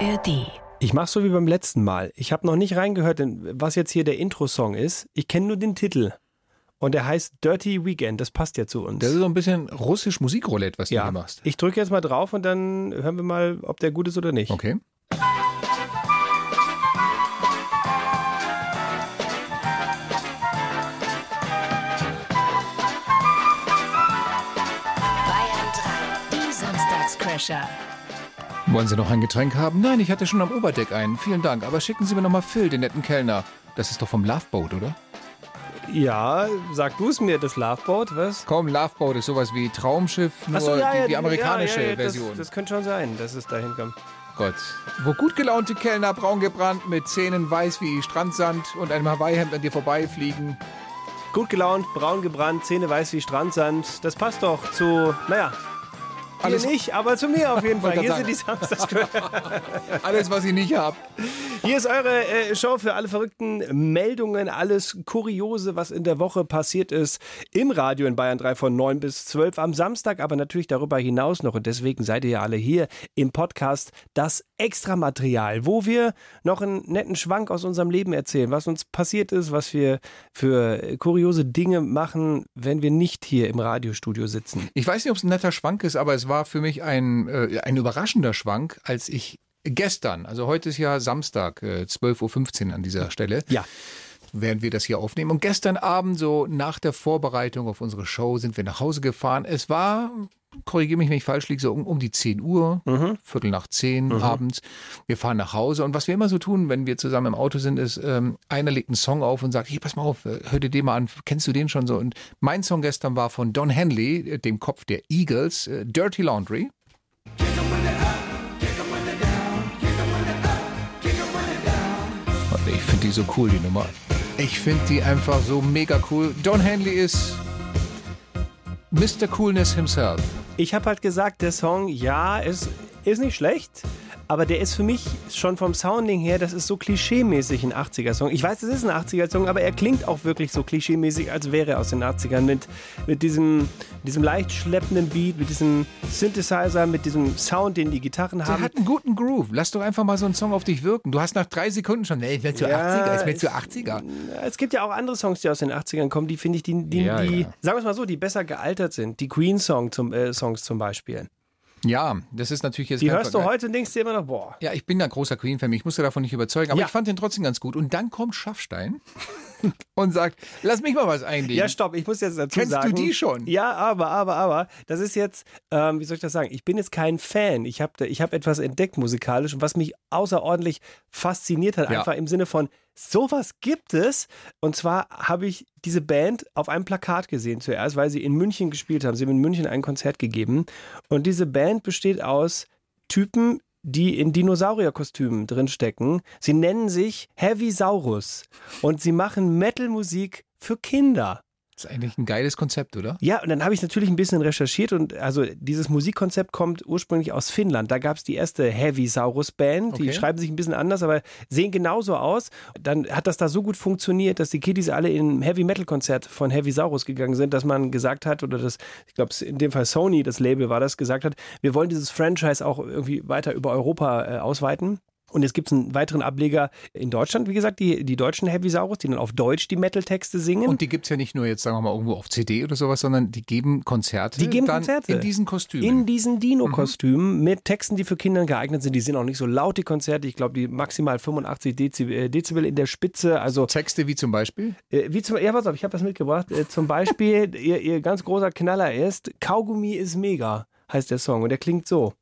ARD. Ich mache so wie beim letzten Mal. Ich habe noch nicht reingehört, was jetzt hier der Intro-Song ist. Ich kenne nur den Titel. Und der heißt Dirty Weekend. Das passt ja zu uns. Das ist so ein bisschen russisch Musikroulette, was du ja. hier machst. Ich drücke jetzt mal drauf und dann hören wir mal, ob der gut ist oder nicht. Okay. Bayern 3, die Samstagscrasher. Wollen Sie noch ein Getränk haben? Nein, ich hatte schon am Oberdeck einen. Vielen Dank. Aber schicken Sie mir noch mal Phil, den netten Kellner. Das ist doch vom Loveboat, oder? Ja, sag du es mir, das Loveboat, was? Komm, Loveboat ist sowas wie Traumschiff, nur so, ja, die, die amerikanische ja, ja, Version. Das, das könnte schon sein, dass es dahin kommt. Gott. Wo gut gelaunte Kellner braun gebrannt mit Zähnen weiß wie Strandsand und einem Hawaii-Hemd an dir vorbeifliegen. Gut gelaunt, braun gebrannt, Zähne weiß wie Strandsand. Das passt doch zu, naja, Alles- hier nicht, aber zu mir auf jeden Fall. Hier sind die Samstagscrasher. Alles, was ich nicht hab. Hier ist eure äh, Show für alle verrückten Meldungen, alles Kuriose, was in der Woche passiert ist im Radio in Bayern 3 von 9 bis 12 am Samstag, aber natürlich darüber hinaus noch und deswegen seid ihr ja alle hier im Podcast das Extramaterial, wo wir noch einen netten Schwank aus unserem Leben erzählen, was uns passiert ist, was wir für kuriose Dinge machen, wenn wir nicht hier im Radiostudio sitzen. Ich weiß nicht, ob es ein netter Schwank ist, aber es war für mich ein, äh, ein überraschender Schwank, als ich gestern, also heute ist ja Samstag, äh, 12.15 Uhr an dieser Stelle, Ja. während wir das hier aufnehmen. Und gestern Abend, so nach der Vorbereitung auf unsere Show, sind wir nach Hause gefahren. Es war, korrigiere mich, wenn ich falsch liege, so um, um die 10 Uhr, Viertel nach 10 abends. Wir fahren nach Hause. Und was wir immer so tun, wenn wir zusammen im Auto sind, ist, ähm, einer legt einen Song auf und sagt, hier, pass mal auf, äh, hör dir den mal an, kennst du den schon so? Und mein Song gestern war von Don Henley, äh, dem Kopf der Eagles, äh, Dirty Laundry. Und Ich finde die so cool, die Nummer. Ich finde die einfach so mega cool. Don Henley ist Mr. Coolness himself. Ich habe halt gesagt, der Song, ja, ist, ist nicht schlecht, aber der ist für mich schon vom Sounding her, das ist so klischeemäßig ein 80er-Song. Ich weiß, es ist ein 80er-Song, aber er klingt auch wirklich so klischeemäßig, als wäre er aus den 80ern. Mit, mit diesem, diesem leicht schleppenden Beat, mit diesem Synthesizer, mit diesem Sound, den die Gitarren Der haben. hat einen guten Groove. Lass doch einfach mal so einen Song auf dich wirken. Du hast nach drei Sekunden schon, nee, ich will zu Ja, 80er, ich es- zu 80er. Es gibt ja auch andere Songs, die aus den 80ern kommen, die finde ich, die, die, Ja, die ja. sagen wir es mal so, die besser gealtert sind. Die Queen-Songs zum, äh, Songs zum Beispiel. Ja, das ist natürlich jetzt Die hörst du Vergleich. heute und denkst dir immer noch, boah. Ja, ich bin da großer Queen-Fan, ich muss dir davon nicht überzeugen, aber Ja. ich fand den trotzdem ganz gut. Und dann kommt Schaffstein und sagt, lass mich mal was einlegen. Ja, stopp, ich muss jetzt dazu Kennst du sagen. die schon? Ja, aber, aber, aber, das ist jetzt, ähm, wie soll ich das sagen? Ich bin jetzt kein Fan. Ich habe ich hab etwas entdeckt musikalisch, was mich außerordentlich fasziniert hat. Ja. Einfach im Sinne von, sowas gibt es. Und zwar habe ich diese Band auf einem Plakat gesehen zuerst, weil sie in München gespielt haben. Sie haben in München ein Konzert gegeben. Und diese Band besteht aus Typen, die in Dinosaurierkostümen drinstecken. Sie nennen sich Heavy Saurus und sie machen Metalmusik für Kinder. Das ist eigentlich ein geiles Konzept, oder? Ja, und dann habe ich natürlich ein bisschen recherchiert und also dieses Musikkonzept kommt ursprünglich aus Finnland. Da gab es die erste Heavy Saurus Band. Die Okay. schreiben sich ein bisschen anders, aber sehen genauso aus. Dann hat das da so gut funktioniert, dass die Kiddies alle in ein Heavy Metal Konzert von Heavy Saurus gegangen sind, dass man gesagt hat, oder das, ich glaube, in dem Fall Sony, das Label war das, gesagt hat, wir wollen dieses Franchise auch irgendwie weiter über Europa äh, ausweiten. Und jetzt gibt es einen weiteren Ableger in Deutschland, wie gesagt, die, die deutschen Heavy Saurus, die dann auf Deutsch die Metal-Texte singen. Und die gibt's ja nicht nur jetzt, sagen wir mal, irgendwo auf CD oder sowas, sondern die geben Konzerte. Die geben Konzerte. In diesen Kostümen. In diesen Dino-Kostümen mit Texten, die für Kinder geeignet sind. Die sind auch nicht so laut, die Konzerte. Ich glaube, die maximal 85 Dezibel, äh, Dezibel in der Spitze. Also, Texte wie zum Beispiel. äh, wie zum, ja, pass auf, ich habe das mitgebracht. Äh, zum Beispiel, ihr, ihr ganz großer Knaller ist, Kaugummi ist mega, heißt der Song. Und der klingt so.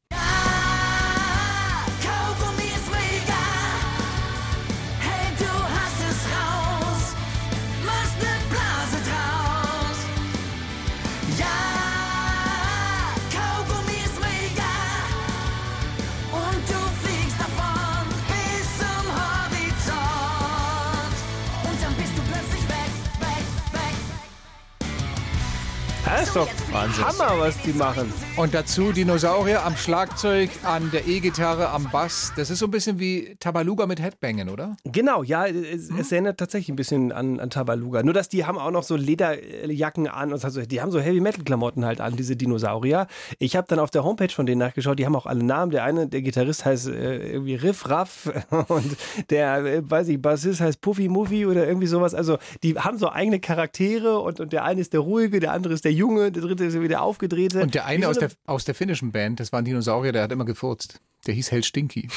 Wahnsinn. Hammer, was die machen. Und dazu Dinosaurier am Schlagzeug, an der E-Gitarre, am Bass. Das ist so ein bisschen wie Tabaluga mit Headbangen, oder? Genau, ja, es, Hm? es erinnert tatsächlich ein bisschen an, an Tabaluga. Nur, dass die haben auch noch so Lederjacken an. Also die haben so Heavy-Metal-Klamotten halt an, diese Dinosaurier. Ich habe dann auf der Homepage von denen nachgeschaut, die haben auch alle Namen. Der eine, der Gitarrist heißt äh, irgendwie Riff Raff und der, äh, weiß ich, Bassist heißt Puffy Muffy oder irgendwie sowas. Also die haben so eigene Charaktere und, und der eine ist der Ruhige, der andere ist der Junge, der dritte ist wieder der Aufgedrehte. Und der eine so aus der, aus der finnischen Band, das war ein Dinosaurier, der hat immer gefurzt. Der hieß Hell Stinky.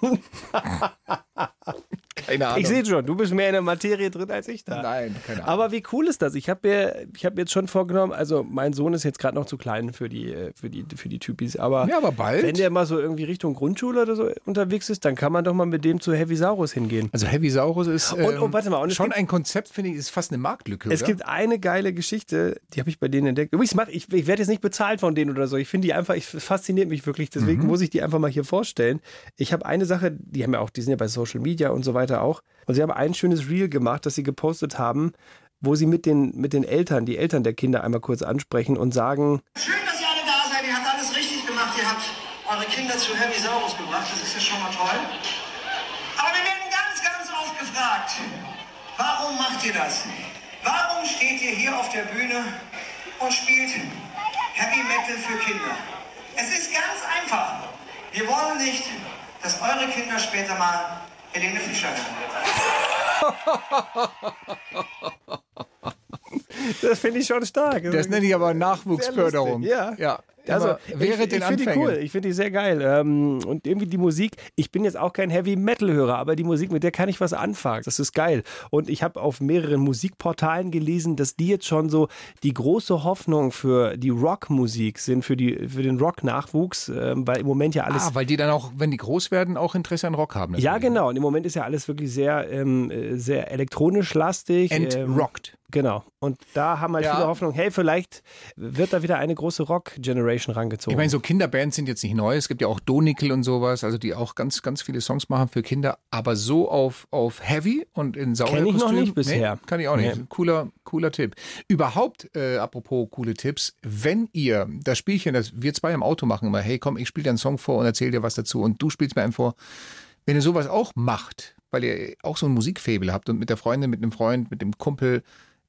keine Ahnung. Ich sehe schon, du bist mehr in der Materie drin als ich da. Nein, keine Ahnung. Aber wie cool ist das? Ich habe mir, ich habe jetzt schon vorgenommen, also mein Sohn ist jetzt gerade noch zu klein für die, äh, für die, für die Typis, aber, Ja, aber bald. wenn der mal so irgendwie Richtung Grundschule oder so unterwegs ist, dann kann man doch mal mit dem zu Heavy Saurus hingehen. Also Heavy Saurus ist ähm, Und- oh, warte mal, schon gibt- ein Konzept, finde ich, ist fast eine Marktlücke, Es oder? gibt eine geile Geschichte, die habe ich bei denen entdeckt. Übrigens, mach, ich, ich werde jetzt nicht bezahlt von denen oder so. Ich finde die einfach, ich fasziniert mich wirklich. Deswegen Mhm. muss ich die einfach mal hier vorstellen. Ich habe eine Sache, die haben ja auch, die sind ja bei Social Media und so weiter auch. Und sie haben ein schönes Reel gemacht, das sie gepostet haben, wo sie mit den, mit den Eltern, die Eltern der Kinder einmal kurz ansprechen und sagen, Schön, dass ihr alle da seid. Ihr habt alles richtig gemacht. Ihr habt eure Kinder zu Heavy Saurus gebracht. Das ist ja schon mal toll. Aber wir werden ganz, ganz oft gefragt, warum macht ihr das? Warum steht ihr hier auf der Bühne und spielt Heavy Metal für Kinder? Es ist ganz einfach. Wir wollen nicht, dass eure Kinder später mal Helene Fischer das finde ich schon stark. das nenne ich aber Nachwuchsförderung. Ja. ja. Also, wäre ich, ich finde die cool, ich finde die sehr geil. Ähm, und irgendwie die Musik, ich bin jetzt auch kein Heavy-Metal-Hörer, aber die Musik, mit der kann ich was anfangen. Das ist geil. Und ich habe auf mehreren Musikportalen gelesen, dass die jetzt schon so die große Hoffnung für die Rockmusik sind, für, die, für den Rock-Nachwuchs, ähm, weil im Moment ja alles Ah, weil die dann auch, wenn die groß werden, auch Interesse an Rock haben. ja, natürlich. genau. Und im Moment ist ja alles wirklich sehr, ähm, äh, sehr elektronisch lastig. Entrockt. Genau. Und da haben halt Ja. viele Hoffnung, hey, vielleicht wird da wieder eine große Rock-Generation rangezogen. Ich meine, so Kinderbands sind jetzt nicht neu. Es gibt ja auch Donickel und sowas, also die auch ganz, ganz viele Songs machen für Kinder, aber so auf, auf Heavy und in sauren Kenn ich noch nicht bisher. Nee, kann ich auch nicht. Nee. Cooler, cooler Tipp. Überhaupt, äh, apropos coole Tipps, wenn ihr das Spielchen, das wir zwei im Auto machen, immer, hey komm, ich spiele dir einen Song vor und erzähl dir was dazu und du spielst mir einen vor. Wenn ihr sowas auch macht, weil ihr auch so ein Musikfabel habt und mit der Freundin, mit einem Freund, mit dem Kumpel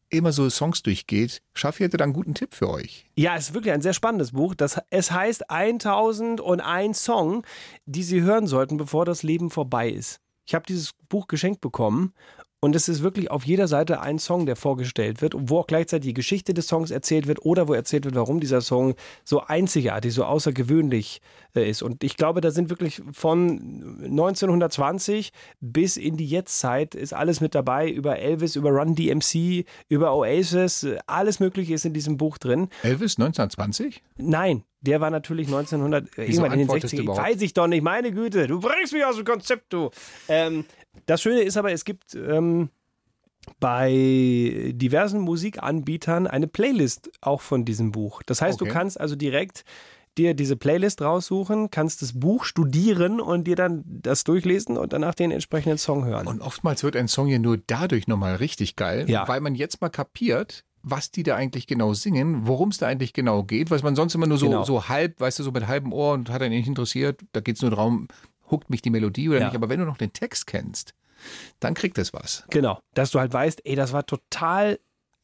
immer so Songs durchgeht, Schaffi hätte da einen guten Tipp für euch. Ja, es ist wirklich ein sehr spannendes Buch. Das, es heißt 1001 Song, die Sie hören sollten, bevor das Leben vorbei ist. Ich habe dieses Buch geschenkt bekommen und es ist wirklich auf jeder Seite ein Song, der vorgestellt wird, wo auch gleichzeitig die Geschichte des Songs erzählt wird oder wo erzählt wird, warum dieser Song so einzigartig, so außergewöhnlich ist. Und ich glaube, da sind wirklich von 1920 bis in die Jetztzeit ist alles mit dabei. Über Elvis, über Run DMC, über Oasis, äh, alles Mögliche ist in diesem Buch drin. Elvis 1920? Nein, der war natürlich 1900, äh, irgendwann in den antwortest du 60ern. überhaupt? Weiß ich doch nicht, meine Güte, du bringst mich aus dem Konzept, du. Ähm, das Schöne ist aber, es gibt ähm, bei diversen Musikanbietern eine Playlist auch von diesem Buch. Das heißt, Okay. du kannst also direkt dir diese Playlist raussuchen, kannst das Buch studieren und dir dann das durchlesen und danach den entsprechenden Song hören. Und oftmals wird ein Song ja nur dadurch nochmal richtig geil, Ja. weil man jetzt mal kapiert, was die da eigentlich genau singen, worum es da eigentlich genau geht, was man sonst immer nur so, Genau. so halb, weißt du, so mit halbem Ohr und hat einen nicht interessiert, da geht es nur darum, huckt mich die Melodie oder Ja. nicht, aber wenn du noch den Text kennst, dann kriegt es was. Genau, dass du halt weißt, ey, das war total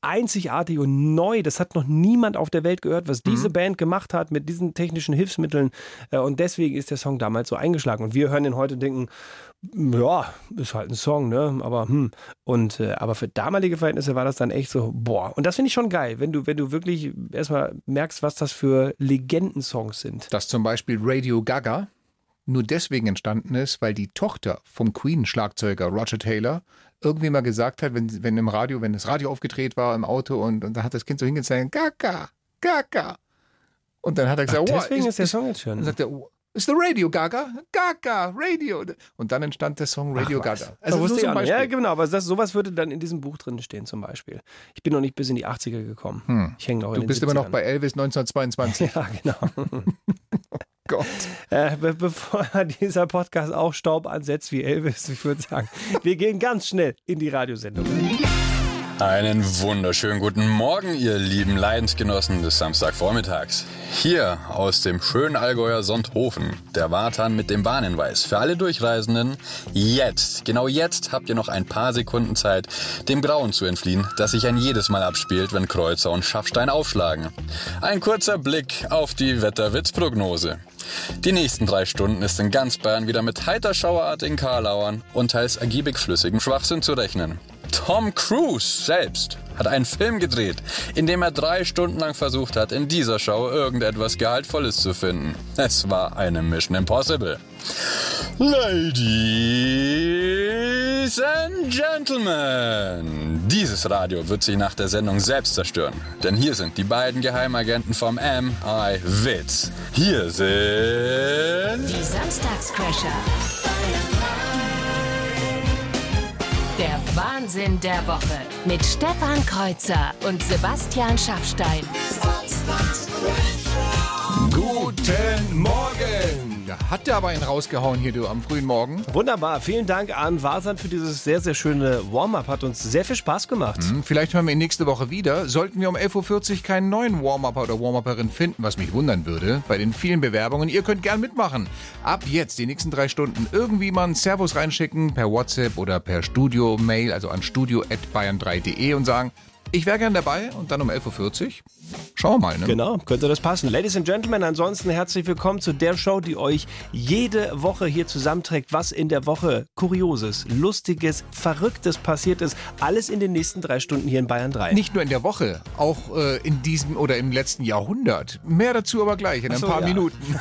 einzigartig und neu. Das hat noch niemand auf der Welt gehört, was diese Band gemacht hat mit diesen technischen Hilfsmitteln. Äh, Und deswegen ist der Song damals so eingeschlagen. Und wir hören ihn heute und denken, ja, ist halt ein Song, ne? Aber hm. Und äh, aber für damalige Verhältnisse war das dann echt so, boah. Und das finde ich schon geil, wenn du, wenn du wirklich erstmal merkst, was das für Legendensongs sind. Dass zum Beispiel Radio Gaga nur deswegen entstanden ist, weil die Tochter vom Queen-Schlagzeuger Roger Taylor irgendwie mal gesagt hat, wenn, wenn im Radio, wenn das Radio aufgedreht war im Auto und, und da hat das Kind so hingezeigt, Gaga, Gaga. Und dann hat er gesagt, Deswegen wow, ist der Song jetzt schön. Dann sagt er, oh, ist der Radio Gaga? Gaga, Radio. Und dann entstand der Song Radio Gaga. Also wusste so ich. Beispiel. Ja, genau, aber das, sowas würde dann in diesem Buch drin stehen zum Beispiel. Ich bin noch nicht bis in die 80er gekommen. Ich hänge noch in Hm. Du bist immer noch 70ern. bei Elvis 1922. Ja, genau. Gott. äh, be bevor dieser Podcast auch Staub ansetzt wie Elvis, ich würde sagen, wir gehen ganz schnell in die Radiosendung. Einen wunderschönen guten Morgen, ihr lieben Leidensgenossen des Samstagvormittags. Hier aus dem schönen Allgäuer Sonthofen, der Wartan mit dem Bahnhinweis. Für alle Durchreisenden, jetzt, genau jetzt habt ihr noch ein paar Sekunden Zeit, dem Grauen zu entfliehen, das sich ein jedes Mal abspielt, wenn Kreuzer und Schaffstein aufschlagen. Ein kurzer Blick auf die Wetterwitzprognose. Die nächsten drei Stunden ist in ganz Bayern wieder mit heiter schauerartigen Karlauern und teils ergiebig flüssigem Schwachsinn zu rechnen. Tom Cruise selbst hat einen Film gedreht, in dem er drei Stunden lang versucht hat, in dieser Show irgendetwas Gehaltvolles zu finden. Es war eine Mission Impossible. Ladies and Gentlemen, dieses Radio wird sich nach der Sendung selbst zerstören. Denn hier sind die beiden Geheimagenten vom MI Witz. Hier sind... Die Samstagscrasher. Der Wahnsinn der Woche mit Stefan Kreuzer und Sebastian Schaffstein. Guten Morgen! Da hat der aber einen rausgehauen hier, du, am frühen Morgen. Wunderbar. Vielen Dank an Vasan für dieses sehr, sehr schöne Warm-up. Hat uns sehr viel Spaß gemacht. Hm, Vielleicht hören wir ihn nächste Woche wieder. Sollten wir um 11.40 Uhr keinen neuen Warm-Upper oder Warm-Upperin finden, was mich wundern würde, bei den vielen Bewerbungen, ihr könnt gern mitmachen. Ab jetzt, die nächsten drei Stunden, irgendwie mal einen Servus reinschicken, per WhatsApp oder per Studio-Mail, also an studio.bayern3.de und sagen, ich wäre gern dabei und dann um 11.40 Uhr. Schauen wir mal, ne? Genau, könnte das passen. Ladies and Gentlemen, ansonsten herzlich willkommen zu der Show, die euch jede Woche hier zusammenträgt, was in der Woche Kurioses, Lustiges, Verrücktes passiert ist. alles in den nächsten drei Stunden hier in Bayern 3. Nicht nur in der Woche, auch äh, in diesem oder im letzten Jahrhundert. Mehr dazu aber gleich in ein so, paar ja. Minuten.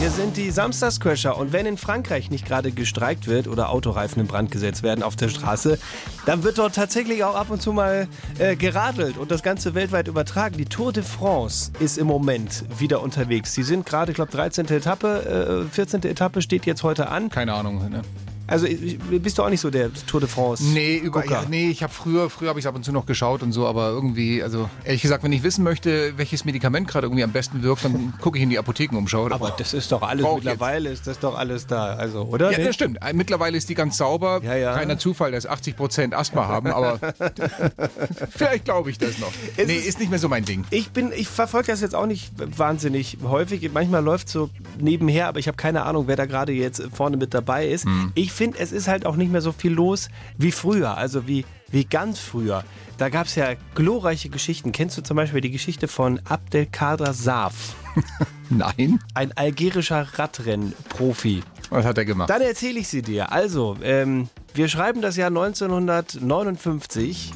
Hier sind die Samstagscrasher und wenn in Frankreich nicht gerade gestreikt wird oder Autoreifen in Brand gesetzt werden auf der Straße, dann wird dort tatsächlich auch ab und zu mal äh, geradelt und das Ganze weltweit übertragen. Die Tour de France ist im Moment wieder unterwegs. Sie sind gerade, ich glaube, 13. Etappe, äh, 14. Etappe steht jetzt heute an. Keine Ahnung. Ne? Also ich- bist du auch nicht so der Tour de France? Nee, über, ja, nee, ich habe früher, früher habe ich ab und zu noch geschaut und so, aber irgendwie, also ehrlich gesagt, wenn ich wissen möchte, welches Medikament gerade irgendwie am besten wirkt, dann gucke ich in die Apothekenumschau. Aber das ist doch alles, mittlerweile ist das doch alles da, also, oder? ja, Nee? das stimmt. Äh, Mittlerweile ist die ganz sauber. Ja, ja. Keiner Zufall, dass 80 Prozent Asthma haben, aber vielleicht glaube ich das noch. Es nee, ist- ist nicht mehr so mein Ding. Ich bin, ich verfolge das jetzt auch nicht wahnsinnig häufig. Manchmal läuft so nebenher, aber ich habe keine Ahnung, wer da gerade jetzt vorne mit dabei ist. Ich finde, es ist halt auch nicht mehr so viel los wie früher, also wie, wie ganz früher. Da gab es ja glorreiche Geschichten. Kennst du zum Beispiel die Geschichte von Abdelkader Saf, Nein. ein algerischer Radrennprofi? Was hat er gemacht? Dann erzähle ich sie dir. Also, ähm, wir schreiben das Jahr 1959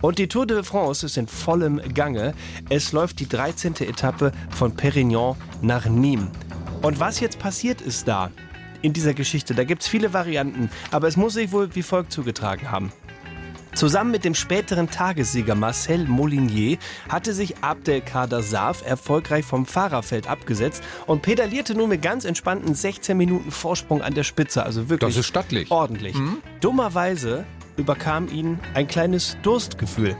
und die Tour de France ist in vollem Gange. Es läuft die 13. Etappe von Perignon nach Nîmes. Und was jetzt passiert ist da in dieser Geschichte, da gibt es viele Varianten, aber es muss sich wohl wie folgt zugetragen haben. Zusammen mit dem späteren Tagessieger Marcel Molinier hatte sich Abdelkader Saf erfolgreich vom Fahrerfeld abgesetzt und pedalierte nun mit ganz entspannten 16 Minuten Vorsprung an der Spitze. Also wirklich Das ist stattlich. ordentlich. Dummerweise überkam ihn ein kleines Durstgefühl.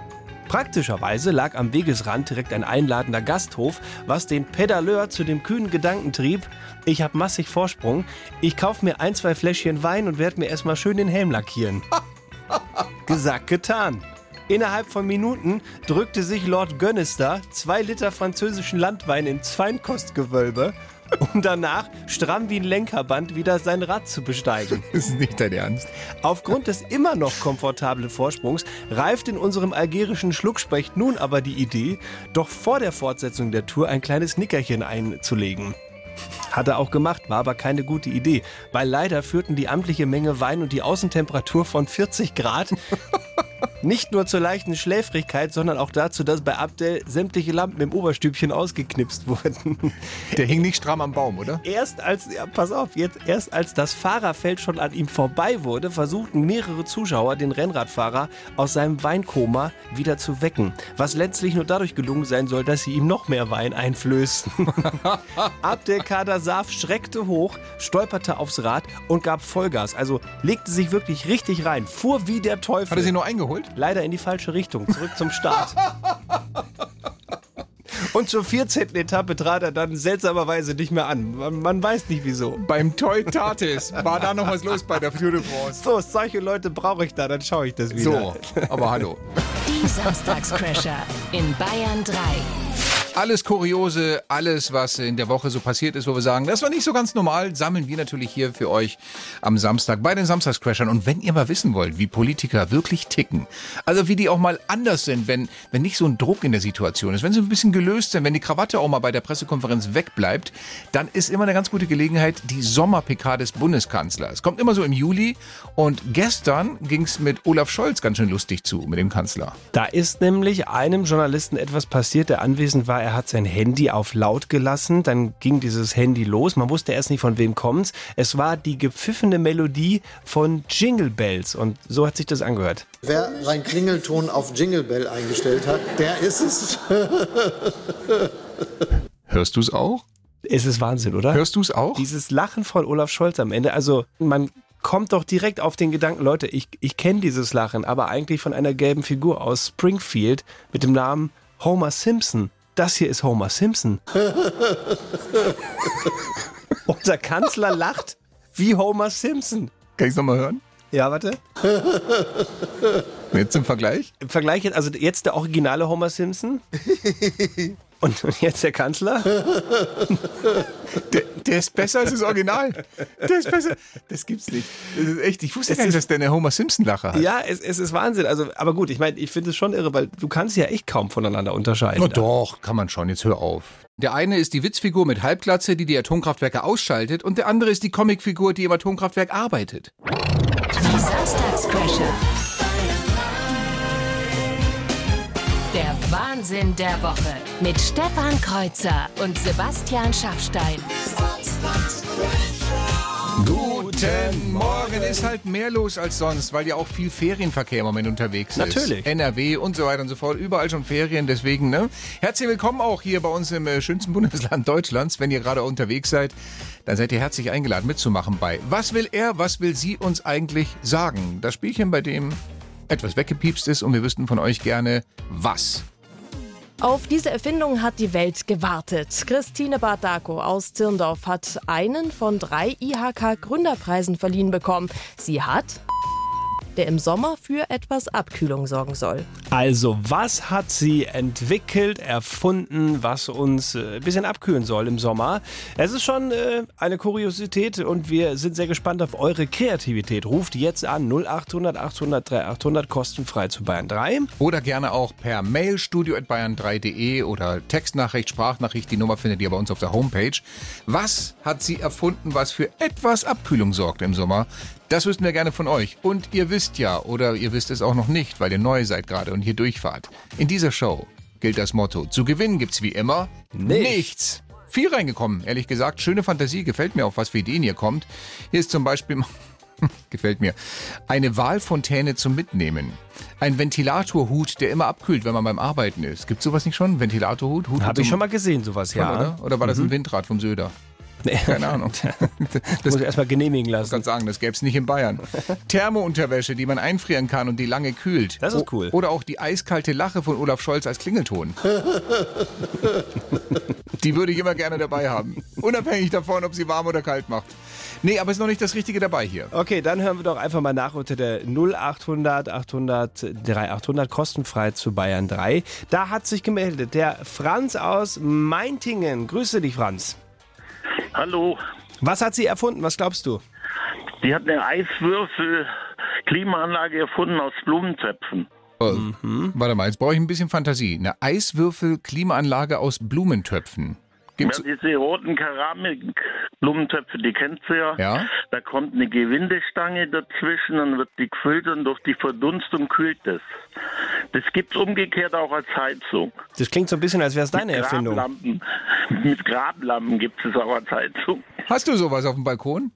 Praktischerweise lag am Wegesrand direkt ein einladender Gasthof, was den Pedaleur zu dem kühnen Gedanken trieb, ich habe massig Vorsprung, ich kaufe mir ein, zwei Fläschchen Wein und werde mir erstmal schön den Helm lackieren. Gesagt, getan. Innerhalb von Minuten drückte sich Lord Gönnister zwei Liter französischen Landwein ins Feinkostgewölbe, um danach stramm wie ein Lenkerband wieder sein Rad zu besteigen. Das ist nicht dein Ernst. Aufgrund des immer noch komfortablen Vorsprungs reift in unserem algerischen Schluckspecht nun aber die Idee, doch vor der Fortsetzung der Tour ein kleines Nickerchen einzulegen. Hat er auch gemacht, war aber keine gute Idee, weil leider führten die amtliche Menge Wein und die Außentemperatur von 40 Grad nicht nur zur leichten Schläfrigkeit, sondern auch dazu, dass bei Abdel sämtliche Lampen im Oberstübchen ausgeknipst wurden. Der hing nicht stramm am Baum, oder? Erst als, ja, pass auf, jetzt erst als das Fahrerfeld schon an ihm vorbei wurde, versuchten mehrere Zuschauer den Rennradfahrer aus seinem Weinkoma wieder zu wecken. Was letztlich nur dadurch gelungen sein soll, dass sie ihm noch mehr Wein einflößten. Abdelkader Saf schreckte hoch, stolperte aufs Rad und gab Vollgas. Also legte sich wirklich richtig rein, fuhr wie der Teufel. Hat er sie nur eingeholt? Leider in die falsche Richtung, zurück zum Start. Und zur 14. Etappe trat er dann seltsamerweise nicht mehr an. Man, man weiß nicht wieso. Beim Toy Tatis war da noch was los bei der Tour de France. So, solche Leute brauche ich da, dann schaue ich das wieder. So, aber hallo. Die Samstagscrasher in Bayern 3. Alles Kuriose, alles, was in der Woche so passiert ist, wo wir sagen, das war nicht so ganz normal, sammeln wir natürlich hier für euch am Samstag bei den Samstagscrashern. Und wenn ihr mal wissen wollt, wie Politiker wirklich ticken, also wie die auch mal anders sind, wenn, wenn nicht so ein Druck in der Situation ist, wenn sie ein bisschen gelöst sind, wenn die Krawatte auch mal bei der Pressekonferenz wegbleibt, dann ist immer eine ganz gute Gelegenheit die Sommer-PK des Bundeskanzlers. Kommt immer so im Juli und gestern ging es mit Olaf Scholz ganz schön lustig zu, mit dem Kanzler. Da ist nämlich einem Journalisten etwas passiert, der anwesend war. Er hat sein Handy auf laut gelassen. Dann ging dieses Handy los. Man wusste erst nicht, von wem kommt's. Es war die gepfiffene Melodie von Jingle Bells. Und so hat sich das angehört. Wer seinen Klingelton auf Jingle Bell eingestellt hat, der ist es. Hörst du es auch? Es ist Wahnsinn, oder? Hörst du es auch? Dieses Lachen von Olaf Scholz am Ende. Also, man kommt doch direkt auf den Gedanken, Leute, ich, ich kenne dieses Lachen, aber eigentlich von einer gelben Figur aus Springfield mit dem Namen Homer Simpson. Das hier ist Homer Simpson. Unser Kanzler lacht wie Homer Simpson. Kann ich es nochmal hören? Ja, warte. Jetzt zum Vergleich? Im Vergleich also jetzt der originale Homer Simpson. Und jetzt der Kanzler. Der, der ist besser als das Original. Der ist besser. Das gibt's nicht. Das ist echt. Ich wusste gar nicht, dass der eine Homer Simpson-Lache hat. Ja, es, es ist Wahnsinn. Also, aber gut, ich meine, ich finde es schon irre, weil du kannst ja echt kaum voneinander unterscheiden. Na doch, kann man schon. Jetzt hör auf. Der eine ist die Witzfigur mit Halbglatze, die die Atomkraftwerke ausschaltet, und der andere ist die Comicfigur, die im Atomkraftwerk arbeitet. Die Samstagscrasher. Wahnsinn der Woche mit Stefan Kreuzer und Sebastian Schaffstein. Guten Morgen. Ist halt mehr los als sonst, weil ja auch viel Ferienverkehr im Moment unterwegs ist. Natürlich. NRW und so weiter und so fort. Überall schon Ferien, deswegen, ne? Herzlich willkommen auch hier bei uns im äh, schönsten Bundesland Deutschlands. Wenn ihr gerade unterwegs seid, dann seid ihr herzlich eingeladen mitzumachen bei Was will er, was will sie uns eigentlich sagen? Das Spielchen, bei dem etwas weggepiepst ist und wir wüssten von euch gerne, was. Auf diese Erfindung hat die Welt gewartet. Christine Bartako aus Zirndorf hat einen von drei IHK-Gründerpreisen verliehen bekommen. Sie hat, der im Sommer für etwas Abkühlung sorgen soll. Also, was hat sie entwickelt, erfunden, was uns äh, ein bisschen abkühlen soll im Sommer? Es ist schon äh, eine Kuriosität und wir sind sehr gespannt auf eure Kreativität. Ruft jetzt an 0800 800 3800 kostenfrei zu Bayern 3. Oder gerne auch per Mail studio.bayern3.de oder Textnachricht, Sprachnachricht. Die Nummer findet ihr bei uns auf der Homepage. Was hat sie erfunden, was für etwas Abkühlung sorgt im Sommer? Das wüssten wir gerne von euch. Und ihr wisst ja, oder ihr wisst es auch noch nicht, weil ihr neu seid gerade und hier durchfahrt. In dieser Show gilt das Motto, zu gewinnen gibt's wie immer nichts. Viel reingekommen, ehrlich gesagt. Schöne Fantasie, gefällt mir auch, was für Ideen hier kommt. Hier ist zum Beispiel, gefällt mir, eine Wahlfontäne zum Mitnehmen. Ein Ventilatorhut, der immer abkühlt, wenn man beim Arbeiten ist. Gibt sowas nicht schon? Ventilatorhut? Hut Habe ich schon mal gesehen, sowas, ja. Oder? oder war das ein Windrad vom Söder? Keine Ahnung. Das muss ich erstmal genehmigen Ich lassen. kann sagen, das gäbe es nicht in Bayern. Thermounterwäsche, die man einfrieren kann und die lange kühlt. Das ist cool. O- Oder auch die eiskalte Lache von Olaf Scholz als Klingelton. die würde ich immer gerne dabei haben. Unabhängig davon, ob sie warm oder kalt macht. Nee, aber ist noch nicht das Richtige dabei hier. Okay, dann hören wir doch einfach mal nach unter der 0800 800 3800 kostenfrei zu Bayern 3. Da hat sich gemeldet der Franz aus Meintingen. Grüße dich, Franz. Hallo, Was hat sie erfunden? Was glaubst du? die hat eine Eiswürfel-Klimaanlage erfunden aus Blumentöpfen. Äh, Warte mal, jetzt brauche ich ein bisschen Fantasie. Eine Eiswürfel-Klimaanlage aus Blumentöpfen. Gibt's, Ja, diese roten Keramik-Blumentöpfe, die kennst du ja. Ja. Da kommt eine Gewindestange dazwischen, dann wird die gefüllt und durch die Verdunstung kühlt es. Das gibt's umgekehrt auch als Heizung. Das klingt so ein bisschen, als wäre es deine Erfindung. Grablampen. Mit Grablampen gibt es auch als Heizung. hast du sowas auf dem Balkon?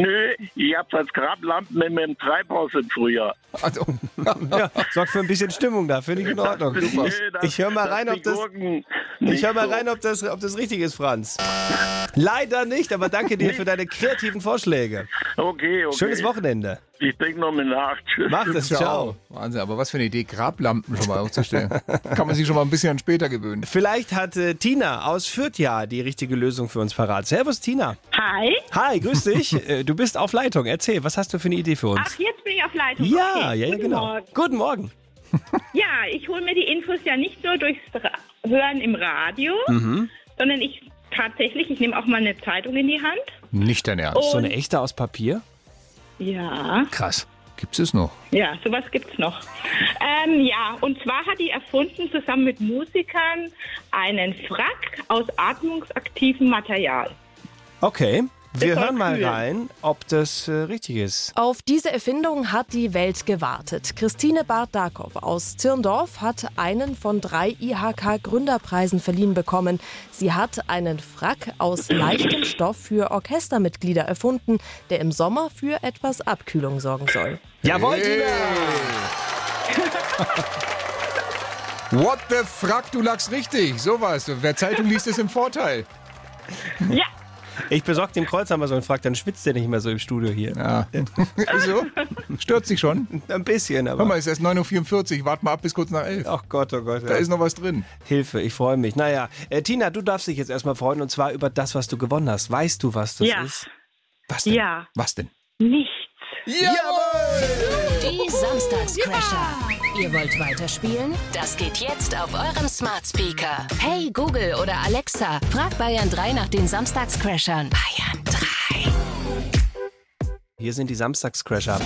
Nö, ich hab's als Grablampen in meinem Treibhaus im Frühjahr. Also, Ja, sorgt für ein bisschen Stimmung da, finde ich in Ordnung. Nö, das- Ich höre mal rein, ob das, ich hör mal so- rein, ob das, ob das richtig ist, Franz. Leider nicht, aber danke dir für deine kreativen Vorschläge. Okay, okay. Schönes Wochenende. Ich denke noch mal nach. Tschüss. Mach das, ciao. Wahnsinn, aber was für eine Idee, Grablampen schon mal aufzustellen. Kann man sich schon mal ein bisschen an später gewöhnen. Vielleicht hat äh, Tina aus Fürth ja die richtige Lösung für uns parat. Servus, Tina. Hi. Hi, grüß dich. Äh, du bist auf Leitung. Erzähl, was hast du für eine Idee für uns? Ach, jetzt bin ich auf Leitung. ja, okay. ja, ja, Guten genau. Morgen. Guten Morgen. Ja, ich hole mir die Infos ja nicht nur durchs Ra Hören im Radio, Mhm. sondern ich tatsächlich, ich nehme auch mal eine Zeitung in die Hand. Nicht dein Ernst. So eine echte aus Papier? Ja, Krass. Gibt es noch? ja, sowas gibt's noch. Ähm, ja, und zwar hat die erfunden zusammen mit Musikern einen Frack aus atmungsaktivem Material. Okay. Wir hören mal rein, ob das äh, richtig ist. Auf diese Erfindung hat die Welt gewartet. Christine Barth-Darkow aus Zirndorf hat einen von drei IHK-Gründerpreisen verliehen bekommen. Sie hat einen Frack aus leichtem Stoff für Orchestermitglieder erfunden, der im Sommer für etwas Abkühlung sorgen soll. Jawohl, Tina! What the frack, du lagst richtig. Sowas. Wer Zeitung liest, ist im Vorteil. Ja, Ich besorge dem Kreuzhammer so einen Frack, dann schwitzt der nicht mehr so im Studio hier. Ja. Wieso? Stört sich schon? Ein bisschen, aber. Hör mal, es ist erst 9.44 Uhr. Wart mal ab bis kurz nach 11. Ach Gott, oh Gott. Da Ja. ist noch was drin. Hilfe, ich freue mich. Naja, äh, Tina, du darfst dich jetzt erstmal freuen und zwar über das, was du gewonnen hast. Weißt du, was das ja, ist? Was denn? ja, Was denn? nichts. Die Samstagscrasher. Ihr wollt weiterspielen? Das geht jetzt auf eurem Smart Speaker. Hey Google oder Alexa, frag Bayern 3 nach den Samstagscrashern. Bayern 3. Hier sind die Samstagscrasher.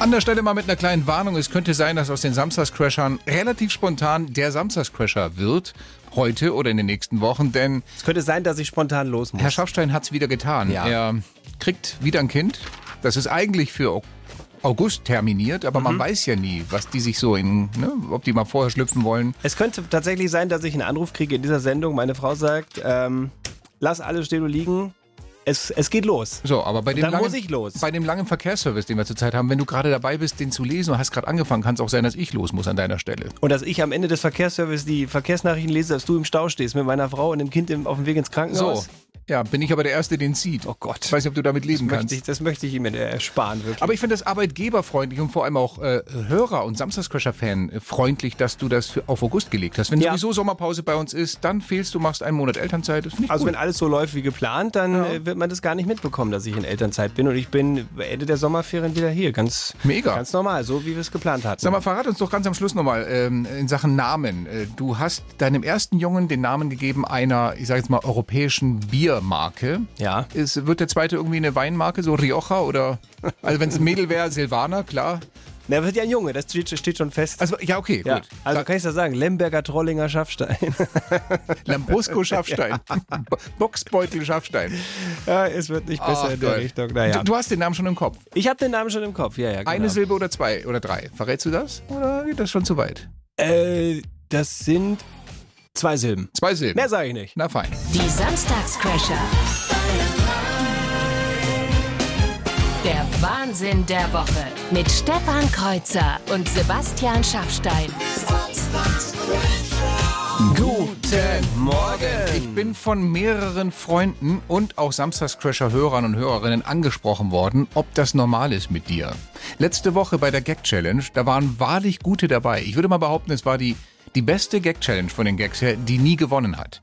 An der Stelle mal mit einer kleinen Warnung. Es könnte sein, dass aus den Samstagscrashern relativ spontan der Samstagscrasher wird. Heute oder in den nächsten Wochen. Denn Es könnte sein, dass ich spontan los muss. Herr Schaffstein hat es wieder getan. Ja. Er kriegt wieder ein Kind. Das ist eigentlich für August terminiert, aber Mhm. man weiß ja nie, was die sich so in, ne, ob die mal vorher schlüpfen wollen. Es könnte tatsächlich sein, dass ich einen Anruf kriege in dieser Sendung. Meine Frau sagt, ähm, lass alles stehen und liegen. Es, es geht los. So, aber bei dem, Dann langen, muss ich los. bei dem langen Verkehrsservice, den wir zurzeit haben, wenn du gerade dabei bist, den zu lesen und hast gerade angefangen, kann es auch sein, dass ich los muss an deiner Stelle. Und dass ich am Ende des Verkehrsservice die Verkehrsnachrichten lese, dass du im Stau stehst mit meiner Frau und dem Kind im, auf dem Weg ins So, Krankenhaus. Ja, bin ich aber der Erste, den sieht. Oh Gott. Ich weiß nicht, ob du damit leben Möchte kannst. ich, das möchte ich ihm ersparen, wirklich. Aber ich finde das arbeitgeberfreundlich und vor allem auch äh, Hörer- und Samstagscrasher-Fan äh, freundlich, dass du das für, auf August gelegt hast. Wenn Ja. sowieso Sommerpause bei uns ist, dann fehlst du, machst einen Monat Elternzeit. Das Also gut. wenn alles so läuft wie geplant, dann äh, wird man das gar nicht mitbekommen, dass ich in Elternzeit bin. Und ich bin Ende der Sommerferien wieder hier. Ganz, Mega. ganz normal, so wie wir es geplant hatten. Sag mal, verrat uns doch ganz am Schluss nochmal ähm, in Sachen Namen. Äh, Du hast deinem ersten Jungen den Namen gegeben einer, ich sage jetzt mal, europäischen Biermarke. Ja. Ist, wird der zweite irgendwie eine Weinmarke, so Rioja oder? Also wenn es ein Mädel wäre, Silvaner, klar. Na, wird ja ein Junge, das steht, steht schon fest. Also ja, okay, ja. gut. Also kann ich das sagen, Lemberger, Trollinger, Schaffstein. Lambrusco Schaffstein. Boxbeutel Schaffstein. ja, es wird nicht besser Ach, in der Gott. Richtung. Naja. Du, du hast den Namen schon im Kopf. Ich habe den Namen schon im Kopf, ja, ja. Genau. Eine Silbe oder zwei oder drei. Verrätst du das? Oder geht das schon zu weit? Äh, das sind zwei Silben. Zwei Silben. Mehr sage ich nicht. Na fein. Die Samstagscrasher. Der Wahnsinn der Woche mit Stefan Kreuzer und Sebastian Schaffstein. Guten Morgen. Ich bin von mehreren Freunden und auch Samstagscrasher-Hörern und Hörerinnen angesprochen worden, ob das normal ist mit dir. Letzte Woche bei der Gag-Challenge, da waren wahrlich gute dabei. Ich würde mal behaupten, es war die, die beste Gag-Challenge von den Gags her, die nie gewonnen hat.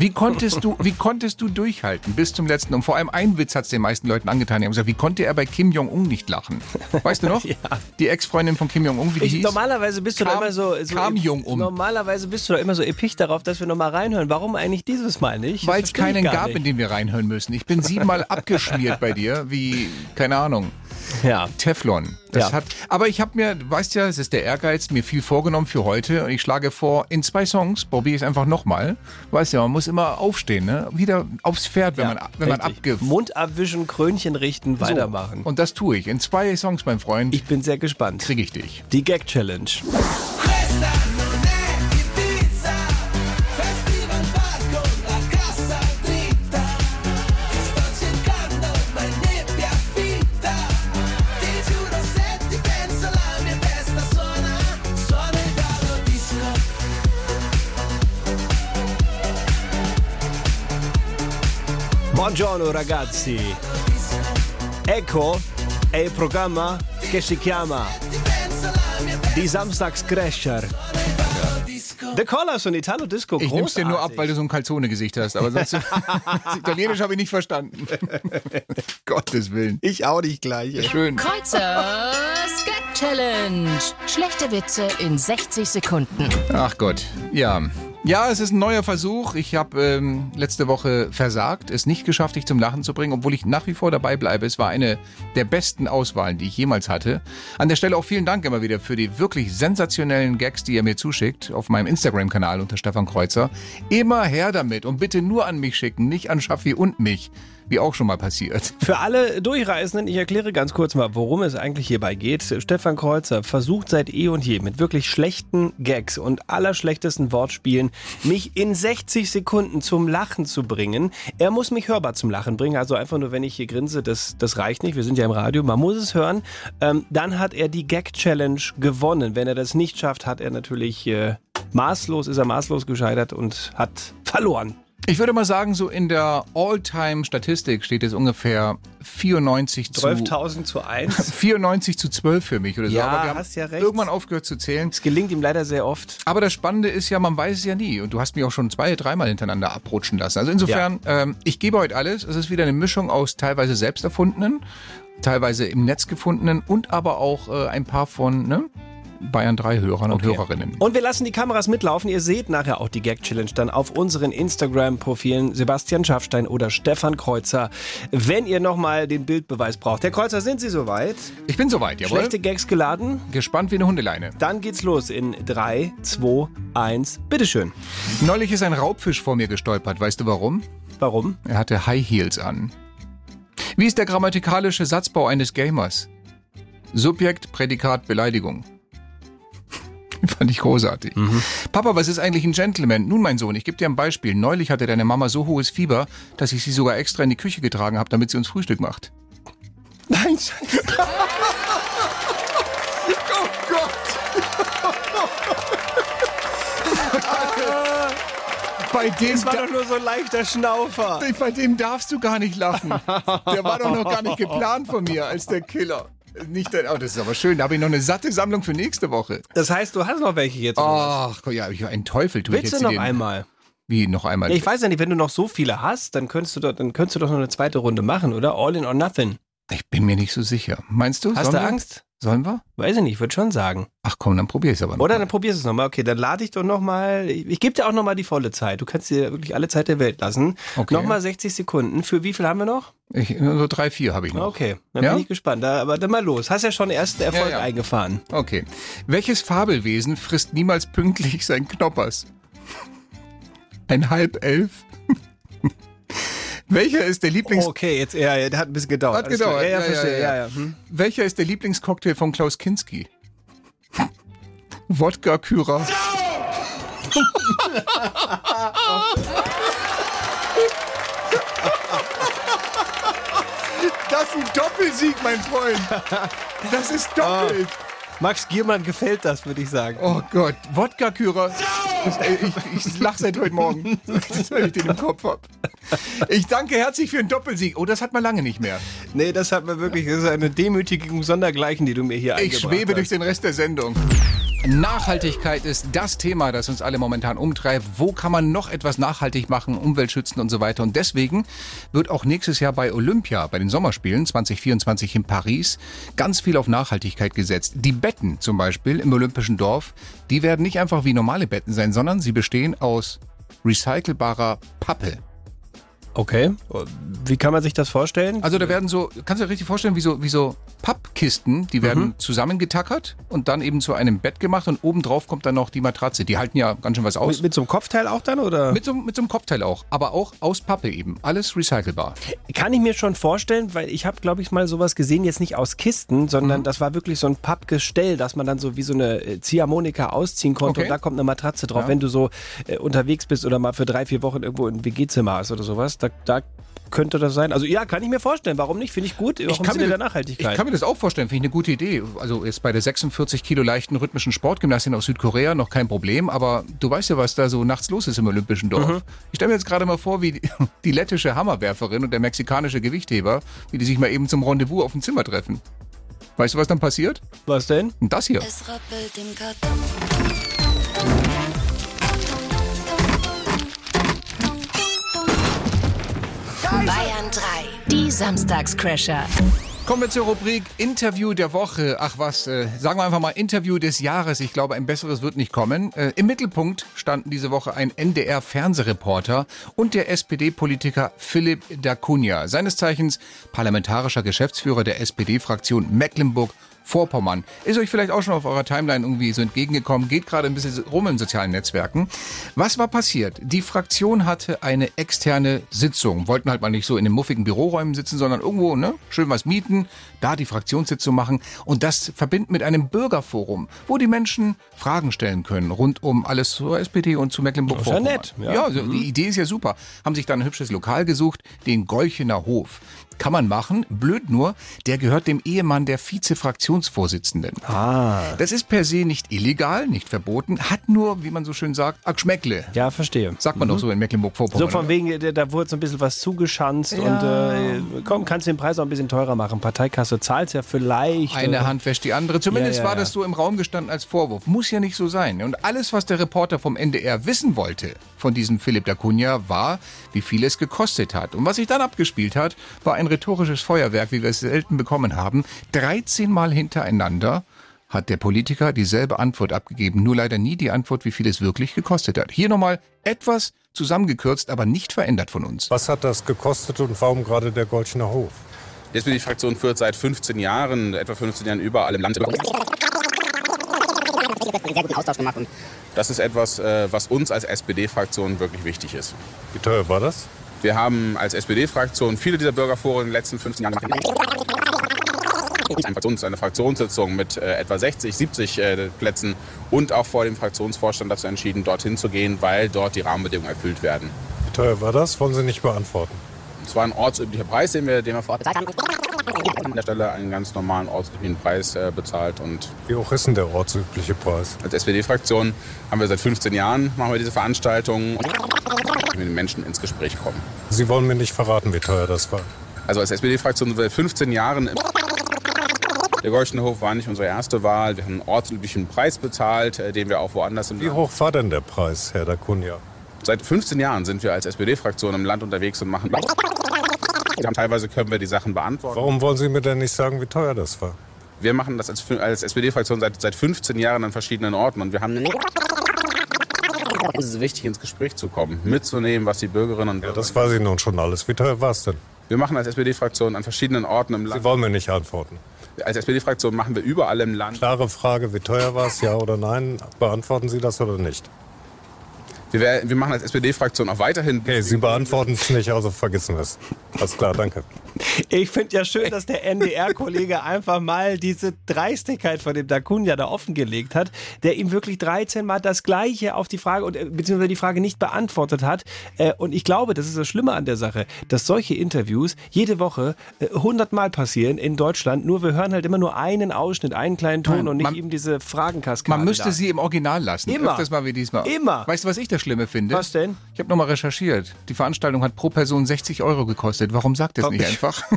Wie konntest du, wie konntest du durchhalten bis zum letzten? Und vor allem ein Witz hat es den meisten Leuten angetan. Die haben gesagt, wie konnte er bei Kim Jong-un nicht lachen? Weißt du noch? Ja. Die Ex-Freundin von Kim Jong-un, wie die Ich, hieß? normalerweise bist du da Kam- immer so, so kam jung um. Normalerweise bist du da immer so episch darauf, dass wir nochmal reinhören. Warum eigentlich dieses Mal nicht? Weil es keinen gab, nicht. in den wir reinhören müssen. Ich bin siebenmal abgeschmiert bei dir, wie, keine Ahnung, Ja. Teflon. Das Ja. hat, aber ich habe mir, du weißt ja, es ist der Ehrgeiz, mir viel vorgenommen für heute und ich schlage vor, in zwei Songs probiere ich es einfach nochmal. Weißt ja, man muss immer aufstehen, ne? Wieder aufs Pferd, wenn Ja, man, wenn man abge... Mund abwischen, Krönchen richten, weitermachen. Und das tue ich. In zwei Songs, mein Freund, Ich bin sehr gespannt. kriege ich dich. Die Gag Challenge. Buongiorno ragazzi. Ecco è il programma che si chiama Die Samstagscrasher. The Collars und Italo Disco. Ich nehm's dir nur ab, weil du so ein Calzone-Gesicht hast. Aber sonst, Italienisch habe ich nicht verstanden. Gottes Willen. Ich auch nicht gleich. ey. Schön. Kreuzers Gag Challenge. Schlechte Witze in 60 Sekunden. Ach Gott, ja. Ja, es ist ein neuer Versuch. Ich habe ähm, letzte Woche versagt, es nicht geschafft, dich zum Lachen zu bringen, obwohl ich nach wie vor dabei bleibe. Es war eine der besten Auswahlen, die ich jemals hatte. An der Stelle auch vielen Dank immer wieder für die wirklich sensationellen Gags, die ihr mir zuschickt auf meinem Instagram-Kanal unter Stefan Kreuzer. Immer her damit und bitte nur an mich schicken, nicht an Schaffi und mich, wie auch schon mal passiert. Für alle Durchreisenden, ich erkläre ganz kurz mal, worum es eigentlich hierbei geht. Stefan Kreuzer versucht seit eh und je mit wirklich schlechten Gags und allerschlechtesten Wortspielen, mich in 60 Sekunden zum Lachen zu bringen. Er muss mich hörbar zum Lachen bringen, also einfach nur, wenn ich hier grinse, das, das reicht nicht. Wir sind ja im Radio, man muss es hören. Ähm, dann hat er die Gag-Challenge gewonnen. Wenn er das nicht schafft, hat er natürlich äh, maßlos, ist er maßlos gescheitert und hat verloren. Ich würde mal sagen, so in der All-Time-Statistik steht es ungefähr 94 zu 12.000 zu 1. 94 zu 12 für mich oder so. Ja, Aber wir haben hast ja recht. irgendwann aufgehört zu zählen. Es gelingt ihm leider sehr oft. Aber das Spannende ist ja, man weiß es ja nie. Und du hast mich auch schon zwei, dreimal hintereinander abrutschen lassen. Also insofern, ähm, ich gebe heute alles. Es ist wieder eine Mischung aus teilweise selbst erfundenen, teilweise im Netz gefundenen und aber auch äh, ein paar von ne, Bayern 3 Hörern und Hörerinnen. Und wir lassen die Kameras mitlaufen. Ihr seht nachher auch die Gag Challenge dann auf unseren Instagram-Profilen Sebastian Schaffstein oder Stefan Kreuzer, wenn ihr nochmal den Bildbeweis braucht. Herr Kreuzer, sind Sie soweit? Ich bin soweit, jawohl. Schlechte Gags geladen? Gespannt wie eine Hundeleine. Dann geht's los in 3, 2, 1. Bitteschön. Neulich ist ein Raubfisch vor mir gestolpert. Weißt du warum? Warum? Er hatte High Heels an. Wie ist der grammatikalische Satzbau eines Gamers? Subjekt, Prädikat, Beleidigung. Fand ich großartig. Papa, was ist eigentlich ein Gentleman? Nun, mein Sohn, ich gebe dir ein Beispiel. Neulich hatte deine Mama so hohes Fieber, dass ich sie sogar extra in die Küche getragen habe, damit sie uns Frühstück macht. Nein, Scheiße. Oh Gott! Bei dem, Das war doch nur so ein leichter Schnaufer. bei dem darfst du gar nicht lachen. Der war doch noch gar nicht geplant von mir als der Killer. Nicht oh, das ist aber schön. Da habe ich noch eine satte Sammlung für nächste Woche. Das heißt, du hast noch welche jetzt. Ach, ja, ich- ein Teufel tue ich Willst jetzt du noch einmal? Wie, noch einmal? Ja, ich weiß ja nicht, wenn du noch so viele hast, dann könntest du doch, dann könntest du doch noch eine zweite Runde machen, oder? All in or nothing. Ich bin mir nicht so sicher. Meinst du? Hast du? Angst? Sollen wir? Weiß ich nicht, ich würde schon sagen. Ach komm, dann probier es aber noch. Oder dann probierst du es nochmal. Okay, dann lade ich doch nochmal. Ich, ich gebe dir auch nochmal die volle Zeit. Du kannst dir wirklich alle Zeit der Welt lassen. Okay. Nochmal 60 Sekunden. Für wie viel haben wir noch? Ich, so drei, vier habe ich noch. Okay, dann Ja? bin ich gespannt. Da, aber dann mal los. Hast ja schon ersten Erfolg Ja, ja. eingefahren. Okay. Welches Fabelwesen frisst niemals pünktlich sein Knoppers? Ein halb elf? Welcher ist der Lieblings... Okay, jetzt, ja, ja, der hat ein bisschen gedauert. Hat gedauert. Ja, ja, verstehe. ja. Ja, ja. Hm. Welcher ist der Lieblingscocktail von Klaus Kinski? Wodka Kyra. Das ist ein Doppelsieg, mein Freund. Das ist doppelt. Max Giermann gefällt das, würde ich sagen. Oh Gott, Wodka Kyra. Ich, ich lach seit heute Morgen, weil ich den im Kopf hab. Ich danke herzlich für den Doppelsieg. Oh, das hat man lange nicht mehr. Nee, das hat man wirklich, das ist eine Demütigung sondergleichen, die du mir hier Ich eingebracht schwebe hast. durch den Rest der Sendung. Nachhaltigkeit ist das Thema, das uns alle momentan umtreibt. Wo kann man noch etwas nachhaltig machen, Umwelt schützen und so weiter? Und deswegen wird auch nächstes Jahr bei Olympia, bei den Sommerspielen 2024 in Paris, ganz viel auf Nachhaltigkeit gesetzt. Die Betten zum Beispiel im Olympischen Dorf, die werden nicht einfach wie normale Betten sein, sondern sie bestehen aus recycelbarer Pappe. Okay. Wie kann man sich das vorstellen? Also da werden so, kannst du dir richtig vorstellen, wie so, wie so Pappkisten, die werden zusammengetackert und dann eben zu einem Bett gemacht und obendrauf kommt dann noch die Matratze. Die halten ja ganz schön was aus. mit, mit so einem Kopfteil auch dann, oder? Mit so, mit so einem Kopfteil auch, aber auch aus Pappe eben. Alles recycelbar. Kann ich mir schon vorstellen, weil ich habe, glaube ich, mal sowas gesehen, jetzt nicht aus Kisten, Mhm. sondern das war wirklich so ein Pappgestell, dass man dann so wie so eine äh, Ziehharmonika ausziehen konnte Okay. und da kommt eine Matratze drauf. Ja. Wenn du so äh, unterwegs bist oder mal für drei, vier Wochen irgendwo im WG-Zimmer hast oder sowas, da, da könnte das sein. Also ja, kann ich mir vorstellen. Warum nicht? Finde ich gut. Auch im Sinne mir, der Nachhaltigkeit. ich kann mir das auch vorstellen, finde ich eine gute Idee. Also jetzt bei der 46 Kilo leichten rhythmischen Sportgymnastin aus Südkorea noch kein Problem, aber du weißt ja, was da so nachts los ist im Olympischen Dorf. Mhm. Ich stelle mir jetzt gerade mal vor, wie die, die lettische Hammerwerferin und der mexikanische Gewichtheber, wie die sich mal eben zum Rendezvous auf dem Zimmer treffen. Weißt du, was dann passiert? Was denn? Das hier. Es rappelt im Karton. Bayern 3, die Samstagscrasher. Kommen wir zur Rubrik Interview der Woche. Ach was, äh, sagen wir einfach mal Interview des Jahres. Ich glaube, ein besseres wird nicht kommen. Äh, Im Mittelpunkt standen diese Woche ein NDR-Fernsehreporter und der SPD-Politiker Philipp Dacunia, seines Zeichens parlamentarischer Geschäftsführer der SPD-Fraktion Mecklenburg. Vorpommern. Ist euch vielleicht auch schon auf eurer Timeline irgendwie so entgegengekommen, geht gerade ein bisschen rum in sozialen Netzwerken. Was war passiert? Die Fraktion hatte eine externe Sitzung, wollten halt mal nicht so in den muffigen Büroräumen sitzen, sondern irgendwo, ne, schön was mieten, da die Fraktionssitzung machen und das verbinden mit einem Bürgerforum, wo die Menschen Fragen stellen können rund um alles zur SPD und zu Mecklenburg-Vorpommern. Das ist ja nett, ja. ja also die Idee ist ja super. Haben sich dann ein hübsches Lokal gesucht, den Golchener Hof. Kann man machen, blöd nur, der gehört dem Ehemann der Vize-Fraktionsvorsitzenden. Ah. Das ist per se nicht illegal, nicht verboten, hat nur, wie man so schön sagt, a Geschmäckle. Ja, verstehe. Sagt man doch so in Mecklenburg-Vorpommern. So von oder? wegen, da, wurde so ein bisschen was zugeschanzt Ja. und äh, komm, kannst du den Preis auch ein bisschen teurer machen. Parteikasse zahlt ja vielleicht. Eine äh, Hand wäscht die andere. Zumindest Ja, ja, war das so im Raum gestanden als Vorwurf. Muss ja nicht so sein. Und alles, was der Reporter vom NDR wissen wollte von diesem Philipp Dacunia, war, wie viel es gekostet hat. Und was sich dann abgespielt hat, war ein rhetorisches Feuerwerk, wie wir es selten bekommen haben. 13 Mal hintereinander hat der Politiker dieselbe Antwort abgegeben, nur leider nie die Antwort, wie viel es wirklich gekostet hat. Hier nochmal etwas zusammengekürzt, aber nicht verändert von uns. Was hat das gekostet und warum gerade der Golchener Hof? Die SPD-Fraktion führt seit 15 Jahren, etwa 15 Jahren überall im Land. sehr guten Austausch gemacht. Und Das ist etwas, äh, was uns als SPD-Fraktion wirklich wichtig ist. Wie teuer war das? Wir haben als SPD-Fraktion viele dieser Bürgerforen in den letzten 15 Jahren gemacht. Eine, Fraktions eine Fraktionssitzung mit äh, etwa 60, 70 äh, Plätzen und auch vor dem Fraktionsvorstand dazu entschieden, dorthin zu gehen, weil dort die Rahmenbedingungen erfüllt werden. Wie teuer war das? Wollen Sie nicht beantworten. Es war ein ortsüblicher Preis, den wir, den wir vor Ort bezahlt haben. An der Stelle einen ganz normalen ortsüblichen Preis äh, bezahlt und Wie hoch ist denn der ortsübliche Preis? Als SPD-Fraktion haben wir seit 15 Jahren machen wir diese Veranstaltungen und mit den Menschen ins Gespräch kommen. Sie wollen mir nicht verraten, wie teuer das war. Also als SPD-Fraktion sind wir seit 15 Jahren. im- Der Golchener Hof war nicht unsere erste Wahl. Wir haben einen ortsüblichen Preis bezahlt, äh, den wir auch woanders im Wie hoch war denn der Preis, Herr Dacunia? Seit 15 Jahren sind wir als SPD-Fraktion im Land unterwegs und machen. Teilweise können wir die Sachen beantworten. Warum wollen Sie mir denn nicht sagen, wie teuer das war? Wir machen das als, als SPD-Fraktion seit, seit 15 Jahren an verschiedenen Orten und wir haben. Es ist wichtig, ins Gespräch zu kommen, mitzunehmen, was die Bürgerinnen und Ja, Bürger. das weiß ich nun schon alles. Wie teuer war es denn? Wir machen als SPD-Fraktion an verschiedenen Orten im Sie Land. wollen mir nicht antworten. Als SPD-Fraktion machen wir überall im Land. Klare Frage, wie teuer war es, ja oder nein? Beantworten Sie das oder nicht? Wir, wär- wir machen als SPD-Fraktion auch weiterhin. Okay, Sie beantworten es nicht, also vergessen wir es. Alles klar, danke. Ich finde ja schön, dass der NDR-Kollege einfach mal diese Dreistigkeit von dem Dacunia da offengelegt hat, der ihm wirklich 13 Mal das Gleiche auf die Frage, und, äh, beziehungsweise die Frage nicht beantwortet hat. Äh, Und ich glaube, das ist das Schlimme an der Sache, dass solche Interviews jede Woche äh, 100 Mal passieren in Deutschland, nur wir hören halt immer nur einen Ausschnitt, einen kleinen Ton Nein, und nicht man- eben diese Fragenkaskade. Man müsste da. sie im Original lassen. Immer. Öfters mal wie diesmal. Immer. Weißt du, was ich das Schlimme finde? Was denn? Ich habe nochmal recherchiert. Die Veranstaltung hat pro Person 60 Euro gekostet. Warum sagt es Warum- nicht einfach?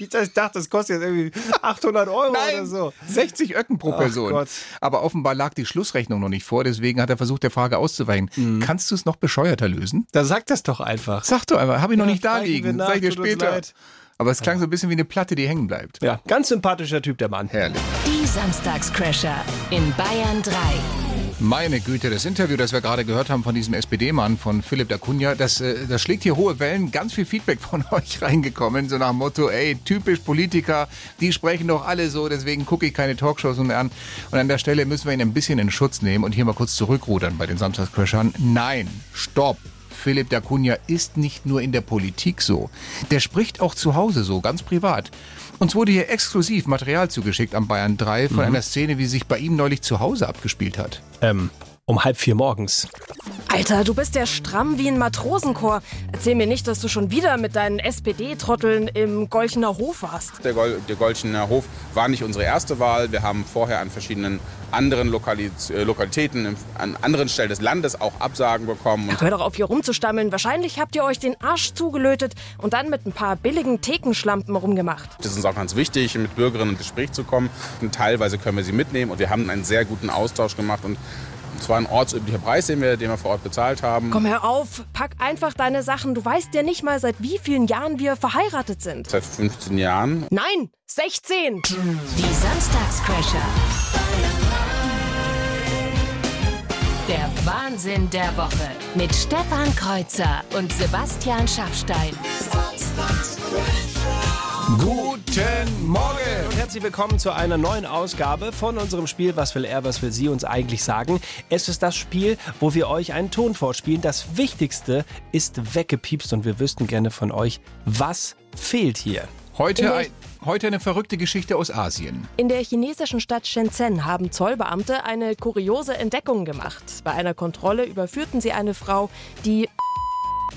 Ich dachte, das kostet jetzt irgendwie 800 Euro oder so. 60 Öcken pro Ach Person. Gott. Aber offenbar lag die Schlussrechnung noch nicht vor, deswegen hat er versucht, der Frage auszuweichen. Mhm. Kannst du es noch bescheuerter lösen? Da sag das doch einfach. Sag doch einfach, habe ich noch Ja, nicht da liegen. nach, Sag ich dir später. Aber es klang so ein bisschen wie eine Platte, die hängen bleibt. Ja, ganz sympathischer Typ, der Mann. Herrlich. Die Samstagscrasher in Bayern 3. Meine Güte, das Interview, das wir gerade gehört haben von diesem SPD-Mann, von Philipp Dacunia, das, äh, das schlägt hier hohe Wellen. Ganz viel Feedback von euch reingekommen, so nach dem Motto, ey, typisch Politiker, die sprechen doch alle so, deswegen gucke ich keine Talkshows mehr an. Und an der Stelle müssen wir ihn ein bisschen in Schutz nehmen und hier mal kurz zurückrudern bei den Samstagscrashern. Nein, stopp. Philipp Dacunia ist nicht nur in der Politik so. Der spricht auch zu Hause so, ganz privat. Uns wurde hier exklusiv Material zugeschickt am Bayern 3 von einer Szene, wie sie sich bei ihm neulich zu Hause abgespielt hat. Ähm, um halb vier morgens. Alter, du bist ja stramm wie ein Matrosenchor. Erzähl mir nicht, dass du schon wieder mit deinen SPD-Trotteln im Golchener Hof warst. Der, Gol der Golchener Hof war nicht unsere erste Wahl. Wir haben vorher an verschiedenen anderen Lokali äh, Lokalitäten, an anderen Stellen des Landes auch Absagen bekommen. Und Hör doch auf, hier rumzustammeln. Wahrscheinlich habt ihr euch den Arsch zugelötet und dann mit ein paar billigen Thekenschlampen rumgemacht. das ist uns auch ganz wichtig, mit Bürgerinnen ins Gespräch zu kommen. Und teilweise können wir sie mitnehmen und wir haben einen sehr guten Austausch gemacht. Und es war ein ortsüblicher Preis, den wir, den wir vor Ort bezahlt haben. Komm, hör auf. Pack einfach deine Sachen. Du weißt ja nicht mal, seit wie vielen Jahren wir verheiratet sind. Seit 15 Jahren. Nein, 16. Die Samstagscrasher. Der Wahnsinn der Woche mit Stefan Kreuzer und Sebastian Schaffstein. Guten Morgen und herzlich willkommen zu einer neuen Ausgabe von unserem Spiel Was will er, was will sie uns eigentlich sagen. Es ist das Spiel, wo wir euch einen Ton vorspielen. Das Wichtigste ist weggepiepst und wir wüssten gerne von euch, was fehlt hier. Heute, ein, heute eine verrückte Geschichte aus Asien. In der chinesischen Stadt Shenzhen haben Zollbeamte eine kuriose Entdeckung gemacht. Bei einer Kontrolle überführten sie eine Frau, die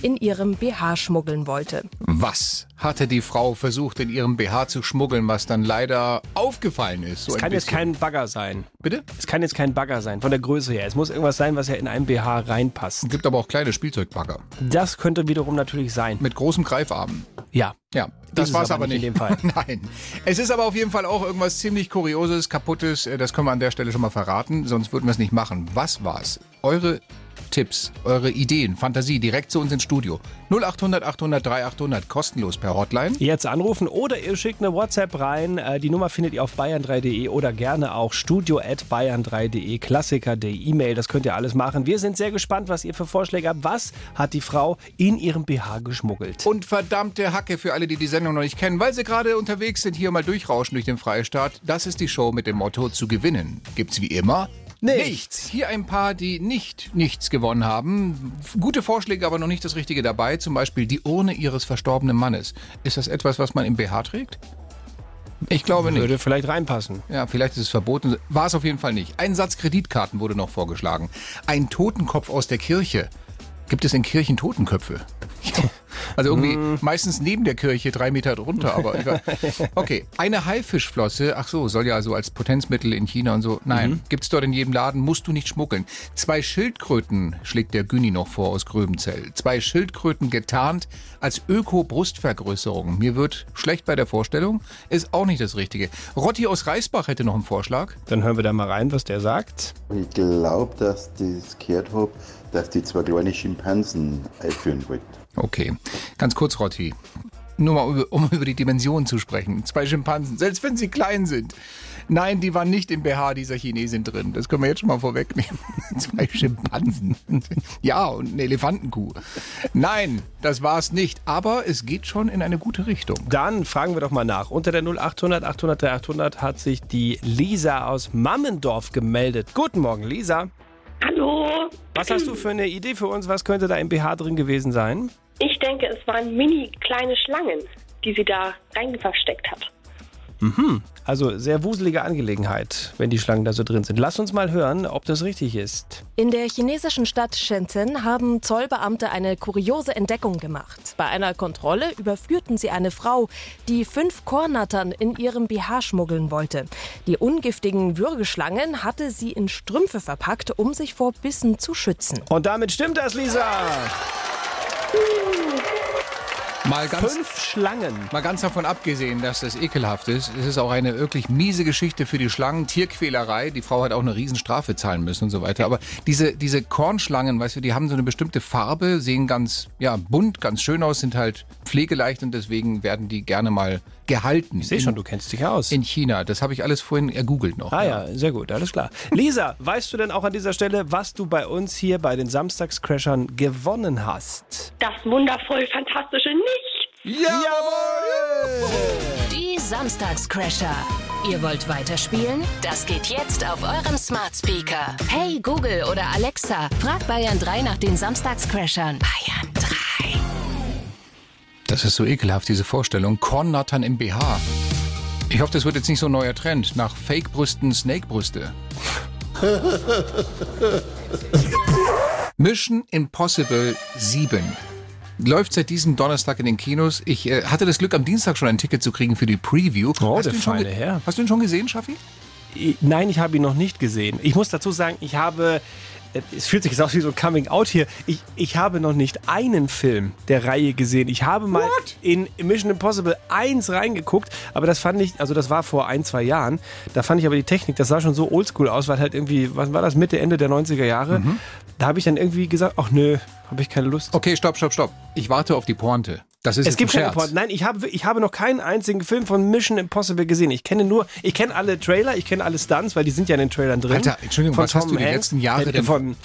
in ihrem BH schmuggeln wollte. Was hatte die Frau versucht, in ihrem BH zu schmuggeln, was dann leider aufgefallen ist? So Es kann jetzt kein Bagger sein. Bitte? Es kann jetzt kein Bagger sein, von der Größe her. Es muss irgendwas sein, was ja in einen BH reinpasst. Gibt aber auch kleine Spielzeugbagger. Das könnte wiederum natürlich sein. Mit großem Greifarm. Ja. Ja, das es war es aber aber nicht in dem Fall. Nein. Es ist aber auf jeden Fall auch irgendwas ziemlich Kurioses, Kaputtes. Das können wir an der Stelle schon mal verraten, sonst würden wir es nicht machen. Was war's? Eure Tipps, eure Ideen, Fantasie direkt zu uns ins Studio. 0800 800 3800 kostenlos per Hotline. Jetzt anrufen oder ihr schickt eine WhatsApp rein. Äh, Die Nummer findet ihr auf bayern3.de oder gerne auch studio.bayern3.de, Klassiker der E-Mail. Das könnt ihr alles machen. Wir sind sehr gespannt, was ihr für Vorschläge habt. Was hat die Frau in ihrem BH geschmuggelt? Und verdammte Hacke für alle, die die Sendung noch nicht kennen, weil sie gerade unterwegs sind, hier mal durchrauschen durch den Freistaat. Das ist die Show mit dem Motto zu gewinnen. Gibt's wie immer Nichts. Hier ein paar, die nicht nichts gewonnen haben. Gute Vorschläge, aber noch nicht das Richtige dabei. Zum Beispiel die Urne ihres verstorbenen Mannes. Ist das etwas, was man im BH trägt? Ich glaube nicht. Würde vielleicht reinpassen. Ja, vielleicht ist es verboten. War es auf jeden Fall nicht. Ein Satz Kreditkarten wurde noch vorgeschlagen. Ein Totenkopf aus der Kirche. Gibt es in Kirchen Totenköpfe? Also irgendwie meistens neben der Kirche, drei Meter drunter, aber egal. Okay, eine Haifischflosse, ach so, soll ja so als Potenzmittel in China und so. Nein, gibt's dort in jedem Laden, musst du nicht schmuggeln. Zwei Schildkröten schlägt der Günni noch vor aus Gröbenzell. Zwei Schildkröten getarnt als Öko-Brustvergrößerung. Mir wird schlecht bei der Vorstellung, ist auch nicht das Richtige. Rotti aus Reisbach hätte noch einen Vorschlag. Dann hören wir da mal rein, was der sagt. Ich glaube, dass das gehört habe, dass die zwei kleine Schimpansen einführen wollten. Okay, ganz kurz, Rotti. Nur mal, über- um über die Dimensionen zu sprechen. Zwei Schimpansen, selbst wenn sie klein sind. Nein, die waren nicht im BH dieser Chinesin drin. Das können wir jetzt schon mal vorwegnehmen. Zwei Schimpansen. Ja, und eine Elefantenkuh. Nein, das war es nicht. Aber es geht schon in eine gute Richtung. Dann fragen wir doch mal nach. Unter der 0800 800 3800 hat sich die Lisa aus Mammendorf gemeldet. Guten Morgen, Lisa. Hallo. Was hast du für eine Idee für uns? Was könnte da im BH drin gewesen sein? Ich denke, es waren mini kleine Schlangen, die sie da rein versteckt hat. Mhm. Also sehr wuselige Angelegenheit, wenn die Schlangen da so drin sind. Lass uns mal hören, ob das richtig ist. In der chinesischen Stadt Shenzhen haben Zollbeamte eine kuriose Entdeckung gemacht. Bei einer Kontrolle überführten sie eine Frau, die fünf Kornattern in ihrem BH schmuggeln wollte. Die ungiftigen Würgeschlangen hatte sie in Strümpfe verpackt, um sich vor Bissen zu schützen. Und damit stimmt das, Lisa. Mal ganz, Fünf Schlangen. mal ganz davon abgesehen, dass das ekelhaft ist, es ist auch eine wirklich miese Geschichte für die Schlangen, Tierquälerei. Die Frau hat auch eine Riesenstrafe zahlen müssen und so weiter. Aber diese, diese Kornschlangen, weißt du, die haben so eine bestimmte Farbe, sehen ganz ja, bunt, ganz schön aus, sind halt pflegeleicht und deswegen werden die gerne mal gehalten. Ich sehe schon, du kennst dich aus. In China. Das habe ich alles vorhin ergoogelt noch. Ah ja, sehr gut, alles klar. Lisa, weißt du denn auch an dieser Stelle, was du bei uns hier bei den Samstagscrashern gewonnen hast? Das wundervoll fantastische Nichts. Jawohl! Die Samstagscrasher. Ihr wollt weiterspielen? Das geht jetzt auf eurem Smart Speaker. Hey Google oder Alexa, frag Bayern 3 nach den Samstagscrashern. Bayern 3. Das ist so ekelhaft, diese Vorstellung. Kornnattern im BH. Ich hoffe, das wird jetzt nicht so ein neuer Trend. Nach Fake-Brüsten Snake-Brüste. Mission Impossible 7 läuft seit diesem Donnerstag in den Kinos. Ich äh, hatte das Glück, am Dienstag schon ein Ticket zu kriegen für die Preview. Oh, hast, der du feine Herr. hast du ihn schon gesehen, Schaffi? Nein, ich habe ihn noch nicht gesehen. Ich muss dazu sagen, ich habe. Äh, Es fühlt sich jetzt aus wie so ein Coming-out hier. Ich, ich habe noch nicht einen Film der Reihe gesehen. Ich habe mal in Mission Impossible 1 reingeguckt, aber das fand ich, also das war vor ein, zwei Jahren. Da fand ich aber die Technik, das sah schon so oldschool aus, weil halt irgendwie, was war das, Mitte, Ende der 90er Jahre. Da habe ich dann irgendwie gesagt, ach nö, habe ich keine Lust. Okay, stopp, stopp, stopp. Ich warte auf die Pointe. Das ist Es gibt ein keine Scherz. Report. Nein, ich habe, ich habe noch keinen einzigen Film von Mission Impossible gesehen. Ich kenne nur, ich kenne alle Trailer, ich kenne alle Stunts, weil die sind ja in den Trailern drin. Alter, Entschuldigung, Von was hast Tom du die Hanks. letzten Jahre Äh, denn- von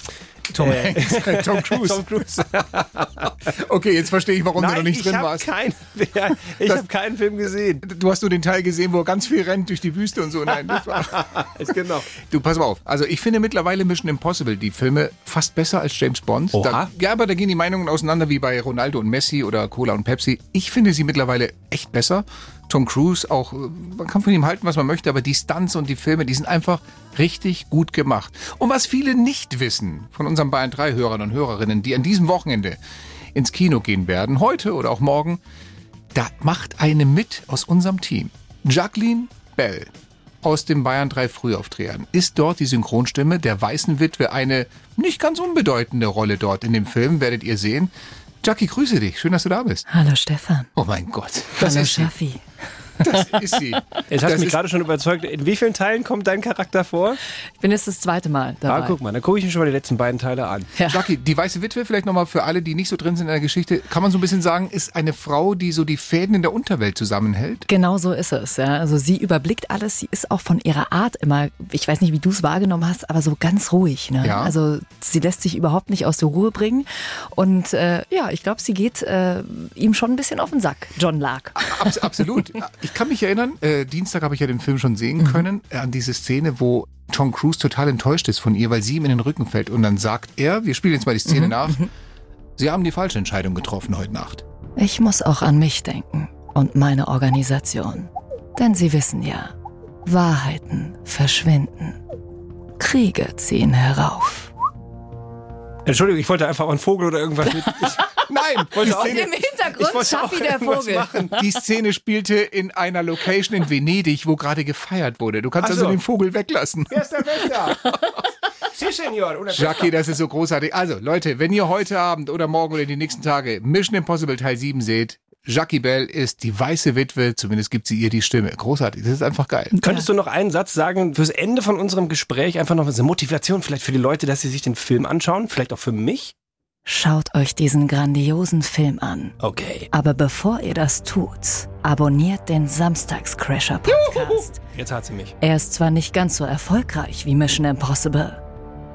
Tom äh, Hanks, Tom Cruise. Tom Cruise. Okay, jetzt verstehe ich, warum Nein, du noch nicht ich drin warst. Kein, ich habe keinen Film gesehen. Du hast nur den Teil gesehen, wo er ganz viel rennt durch die Wüste und so. Nein, das war genau. Du, pass mal auf. Also ich finde mittlerweile Mission Impossible die Filme fast besser als James Bond. Oha. Da, ja, aber da gehen die Meinungen auseinander wie bei Ronaldo und Messi oder Cola und Pepsi. Ich finde sie mittlerweile echt besser. Tom Cruise auch, äh, man kann von ihm halten, was man möchte, aber die Stunts und die Filme, die sind einfach richtig gut gemacht. Und was viele nicht wissen von unseren Bayern 3 Hörern und Hörerinnen, die an diesem Wochenende ins Kino gehen werden, heute oder auch morgen, da macht eine mit aus unserem Team. Jacqueline Bell aus dem Bayern 3 Frühaufdrehern ist dort die Synchronstimme der weißen Witwe eine nicht ganz unbedeutende Rolle dort in dem Film, werdet ihr sehen. Jackie, grüße dich. Schön, dass du da bist. Hallo Stefan. Oh mein Gott. Das Hallo. Schaffi. Das ist sie. Jetzt hast du mich gerade schon überzeugt. In wie vielen Teilen kommt dein Charakter vor? Ich bin jetzt das zweite Mal dabei. Ah, guck mal, dann gucke ich mir schon mal die letzten beiden Teile an. Jackie, die weiße Witwe, vielleicht nochmal für alle, die nicht so drin sind in der Geschichte, kann man so ein bisschen sagen, ist eine Frau, die so die Fäden in der Unterwelt zusammenhält? Genau so ist es. Ja. Also sie überblickt alles. Sie ist auch von ihrer Art immer, ich weiß nicht, wie du es wahrgenommen hast, aber so ganz ruhig. Ne? Ja. Also sie lässt sich überhaupt nicht aus der Ruhe bringen. Und äh, ja, ich glaube, sie geht äh, ihm schon ein bisschen auf den Sack, John Lark. Abs absolut. Ich kann mich erinnern, äh, Dienstag habe ich ja den Film schon sehen können, äh, an diese Szene, wo Tom Cruise total enttäuscht ist von ihr, weil sie ihm in den Rücken fällt. Und dann sagt er, wir spielen jetzt mal die Szene nach, Sie haben die falsche Entscheidung getroffen heute Nacht. Ich muss auch an mich denken und meine Organisation. Denn Sie wissen ja, Wahrheiten verschwinden. Kriege ziehen herauf. Entschuldigung, ich wollte einfach mal einen Vogel oder irgendwas mit. Ich Nein, wollte die auch- Szene- Im Hintergrund ich wollte Schaffi auch der Vogel. machen. Die Szene spielte in einer Location in Venedig, wo gerade gefeiert wurde. Du kannst Ach also so. den Vogel weglassen. Erster Bester. Sí, Senor. Jackie, das ist so großartig. Also, Leute, wenn ihr heute Abend oder morgen oder die nächsten Tage Mission Impossible Teil 7 seht, Jackie Bell ist die weiße Witwe, zumindest gibt sie ihr die Stimme. Großartig, das ist einfach geil. Könntest du noch einen Satz sagen fürs Ende von unserem Gespräch? Einfach noch eine Motivation vielleicht für die Leute, dass sie sich den Film anschauen? Vielleicht auch für mich? Schaut euch diesen grandiosen Film an. Okay. Aber bevor ihr das tut, abonniert den Samstagscrasher Podcast. Jetzt hat sie mich. Er ist zwar nicht ganz so erfolgreich wie Mission Impossible,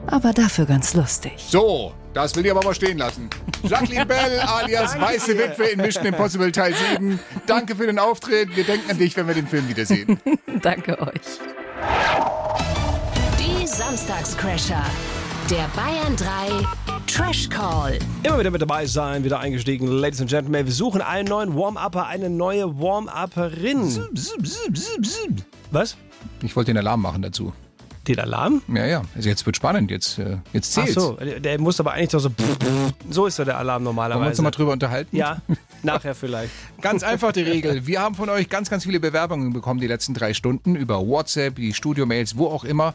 aber dafür ganz lustig. So, das will ich aber mal stehen lassen. Jacqueline Bell alias Danke Weiße dir. Witwe in Mission Impossible Teil 7. Danke für den Auftritt. Wir denken an dich, wenn wir den Film wiedersehen. Danke euch. Die Samstagscrasher. Der Bayern 3 Trash Call. Immer wieder mit dabei sein, wieder eingestiegen. Ladies and Gentlemen, wir suchen einen neuen Warm-Upper, eine neue Warm-Upperin. Was? Ich wollte den Alarm machen dazu. Den Alarm? Ja, ja. Also jetzt wird spannend. Jetzt, äh, jetzt Ach zählt's. so, der, der muss aber eigentlich doch so. So ist doch der Alarm normalerweise. Wollen wir uns nochmal drüber unterhalten? Ja, nachher vielleicht. Ganz einfach die Regel. Wir haben von euch ganz, ganz viele Bewerbungen bekommen die letzten drei Stunden über WhatsApp, die Studiomails, wo auch immer.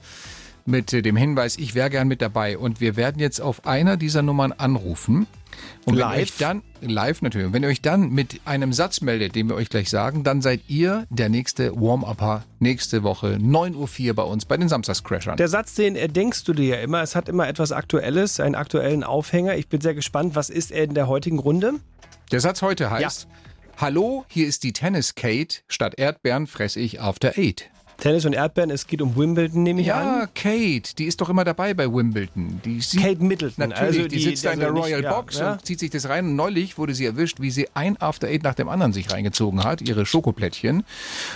Mit äh, dem Hinweis, ich wäre gern mit dabei. Und wir werden jetzt auf einer dieser Nummern anrufen. Und wenn Live? euch dann, live natürlich, und wenn ihr euch dann mit einem Satz meldet, den wir euch gleich sagen, dann seid ihr der nächste Warm-Upper nächste Woche 9.04 Uhr bei uns bei den Samstagscrashern. Der Satz, den äh, denkst du dir ja immer, es hat immer etwas Aktuelles, einen aktuellen Aufhänger. Ich bin sehr gespannt, was ist er in der heutigen Runde? Der Satz heute heißt, Hallo, hier ist die Tennis Kate, statt Erdbeeren fresse ich After Eight. Tennis und Erdbeeren, es geht um Wimbledon, nehme ich Ja, an. Kate, die ist doch immer dabei bei Wimbledon. Die sieht, Kate Middleton. Natürlich, also die, sitzt da in der also nicht- Royal ja, Box ja. und zieht sich das rein. Und neulich wurde sie erwischt, wie sie ein After Eight nach dem anderen sich reingezogen hat, ihre Schokoplättchen.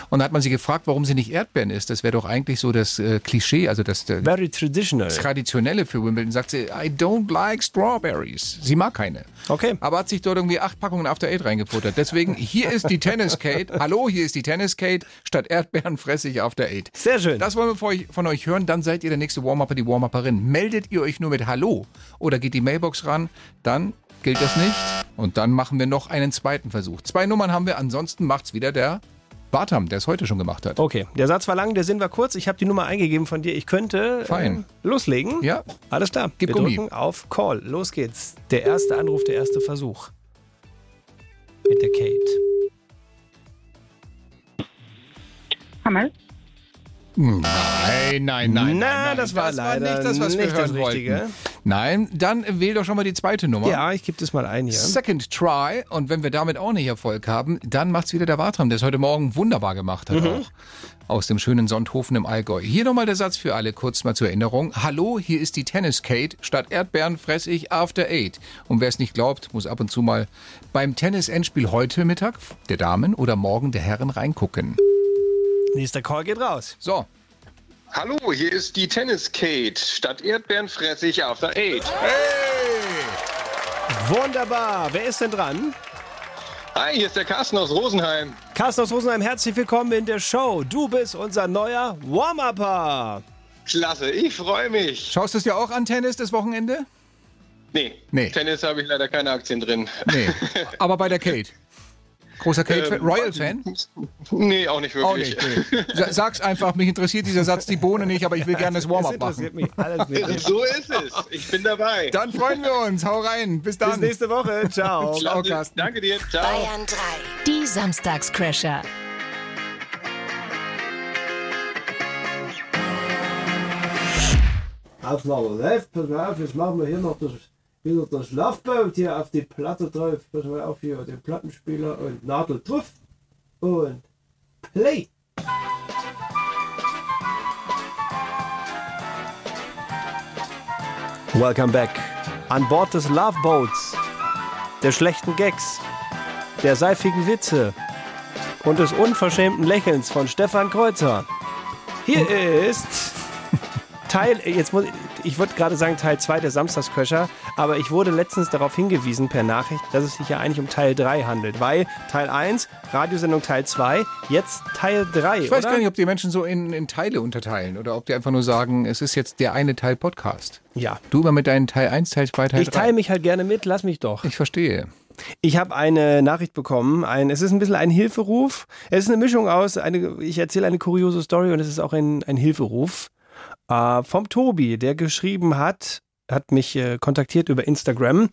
Und da hat man sie gefragt, warum sie nicht Erdbeeren isst. Das wäre doch eigentlich so das äh, Klischee, also das, Very traditional. das Traditionelle für Wimbledon. Sagt sie, I don't like strawberries. Sie mag keine. Okay. Aber hat sich dort irgendwie acht Packungen After Eight reingefuttert. Deswegen, hier ist die Tennis Kate. Hallo, hier ist die Tennis Kate. Statt Erdbeeren fresse ich After After Eight. Sehr schön. Das wollen wir von euch, hören. Dann seid ihr der nächste Warm-Upper, die Warm-Upperin. Meldet ihr euch nur mit Hallo oder geht die Mailbox ran, dann gilt das nicht. Und dann machen wir noch einen zweiten Versuch. Zwei Nummern haben wir, ansonsten macht's wieder der Bartam, der es heute schon gemacht hat. Okay, der Satz war lang, der Sinn war kurz. Ich habe die Nummer eingegeben von dir. Ich könnte Fein. Äh, loslegen. Ja. Alles klar. Gib wir Gummi. drücken auf Call. Los geht's. Der erste Anruf, der erste Versuch. Mit der Kate. Hammer? Nein, nein, nein. Na, nein, das war leider nicht das, was wir nicht hören das Richtige. wollten. Nein, dann wähl doch schon mal die zweite Nummer. Ja, ich gebe das mal ein hier. Second Try. Und wenn wir damit auch nicht Erfolg haben, dann macht's wieder der Wartram, der es heute Morgen wunderbar gemacht hat Mhm. auch. Aus dem schönen Sonthofen im Allgäu. Hier nochmal der Satz für alle, kurz mal zur Erinnerung. Hallo, hier ist die Tennis Kate. Statt Erdbeeren fress ich After Eight. Und wer es nicht glaubt, muss ab und zu mal beim Tennis-Endspiel heute Mittag der Damen oder morgen der Herren reingucken. Nächster Call geht raus. So. Hallo, hier ist die Tennis Kate. Statt Erdbeeren fresse ich After Eight. Wunderbar. Wer ist denn dran? Hi, hier ist der Carsten aus Rosenheim. Carsten aus Rosenheim, herzlich willkommen in der Show. Du bist unser neuer Warm-Upper. Klasse, ich freue mich. Schaust du es dir auch an, Tennis, das Wochenende? Nee, Nee. Tennis habe ich leider keine Aktien drin. Nee. Aber bei der Kate. Großer Kate-Fan? Ähm, Royal-Fan? Nee, auch nicht Auch wirklich. nicht. Nee. Sa- Sag's einfach, mich interessiert dieser Satz die Bohne nicht, aber ich will gerne das Warm-up machen. mich alles nicht. so ist es. Ich bin dabei. Dann freuen wir uns. Hau rein. Bis dann. Bis nächste Woche. Ciao. Ciao, Carsten. Danke dir. Ciao. Bayern 3. Die Samstagscrasher. Aufnahme läuft, pass auf, jetzt machen wir hier noch das, wieder das Schlafboot hier auf die Platte drauf. Pass mal auf hier, den Plattenspieler und Nadel drauf. Und Play. Welcome back. An Bord des Loveboats, der schlechten Gags, der seifigen Witze und des unverschämten Lächelns von Stefan Kreuzer. Hier ist Teil, jetzt muss ich, ich würde gerade sagen Teil 2 der Samstagscrasher, aber ich wurde letztens darauf hingewiesen per Nachricht, dass es sich ja eigentlich um Teil 3 handelt, weil Teil 1, Radiosendung Teil 2, jetzt Teil 3, Ich weiß oder? gar nicht, ob die Menschen so in, in Teile unterteilen oder ob die einfach nur sagen, es ist jetzt der eine Teil Podcast. Ja. Du immer mit deinen Teil 1, Teil 2, Teil Ich 3. teile mich halt gerne mit, lass mich doch. Ich verstehe. Ich habe eine Nachricht bekommen. Ein, es ist ein bisschen ein Hilferuf. Es ist eine Mischung aus, eine, ich erzähle eine kuriose Story und es ist auch ein, ein Hilferuf äh, vom Tobi, der geschrieben hat, hat mich äh, kontaktiert über Instagram.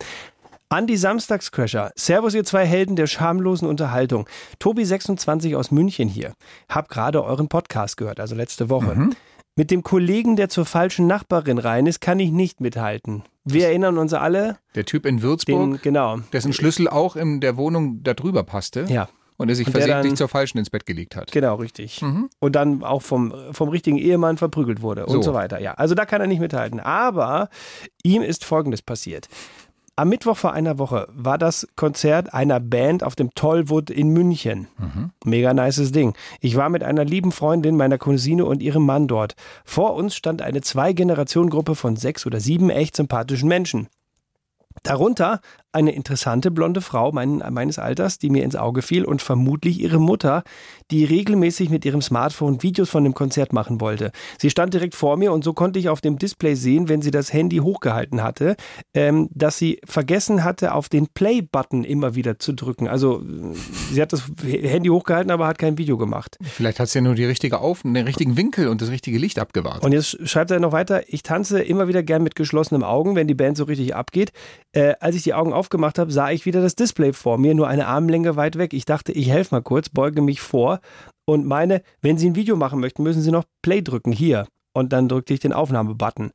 An die Samstagscrasher. Servus, ihr zwei Helden der schamlosen Unterhaltung. Tobi26 aus München hier. Hab gerade euren Podcast gehört, also letzte Woche. Mit dem Kollegen, der zur falschen Nachbarin rein ist, kann ich nicht mithalten. Wir erinnern uns alle. Der Typ in Würzburg, Den, genau. dessen Schlüssel auch in der Wohnung da drüber passte. Ja. Und der sich Und der versehentlich dann- zur Falschen ins Bett gelegt hat. Genau, richtig. Und dann auch vom, vom richtigen Ehemann verprügelt wurde und So. so weiter. Ja, also da kann er nicht mithalten. Aber ihm ist Folgendes passiert. Am Mittwoch vor einer Woche war das Konzert einer Band auf dem Tollwood in München. Mega nices Ding. Ich war mit einer lieben Freundin, meiner Cousine und ihrem Mann dort. Vor uns stand eine Zwei-Generationen-Gruppe von sechs oder sieben echt sympathischen Menschen. Darunter eine interessante blonde Frau mein, meines Alters, die mir ins Auge fiel und vermutlich ihre Mutter, die regelmäßig mit ihrem Smartphone Videos von dem Konzert machen wollte. Sie stand direkt vor mir und so konnte ich auf dem Display sehen, wenn sie das Handy hochgehalten hatte, ähm, dass sie vergessen hatte, auf den Play-Button immer wieder zu drücken. Also äh, sie hat das Handy hochgehalten, aber hat kein Video gemacht. Vielleicht hat sie ja nur die richtige Auf den richtigen Winkel und das richtige Licht abgewartet. Und jetzt schreibt er noch weiter, ich tanze immer wieder gern mit geschlossenen Augen, wenn die Band so richtig abgeht. Äh, als ich die Augen aufgemacht habe, sah ich wieder das Display vor mir, nur eine Armlänge weit weg. Ich dachte, ich helfe mal kurz, beuge mich vor und meine, wenn Sie ein Video machen möchten, müssen Sie noch Play drücken, hier. Und dann drückte ich den Aufnahmebutton.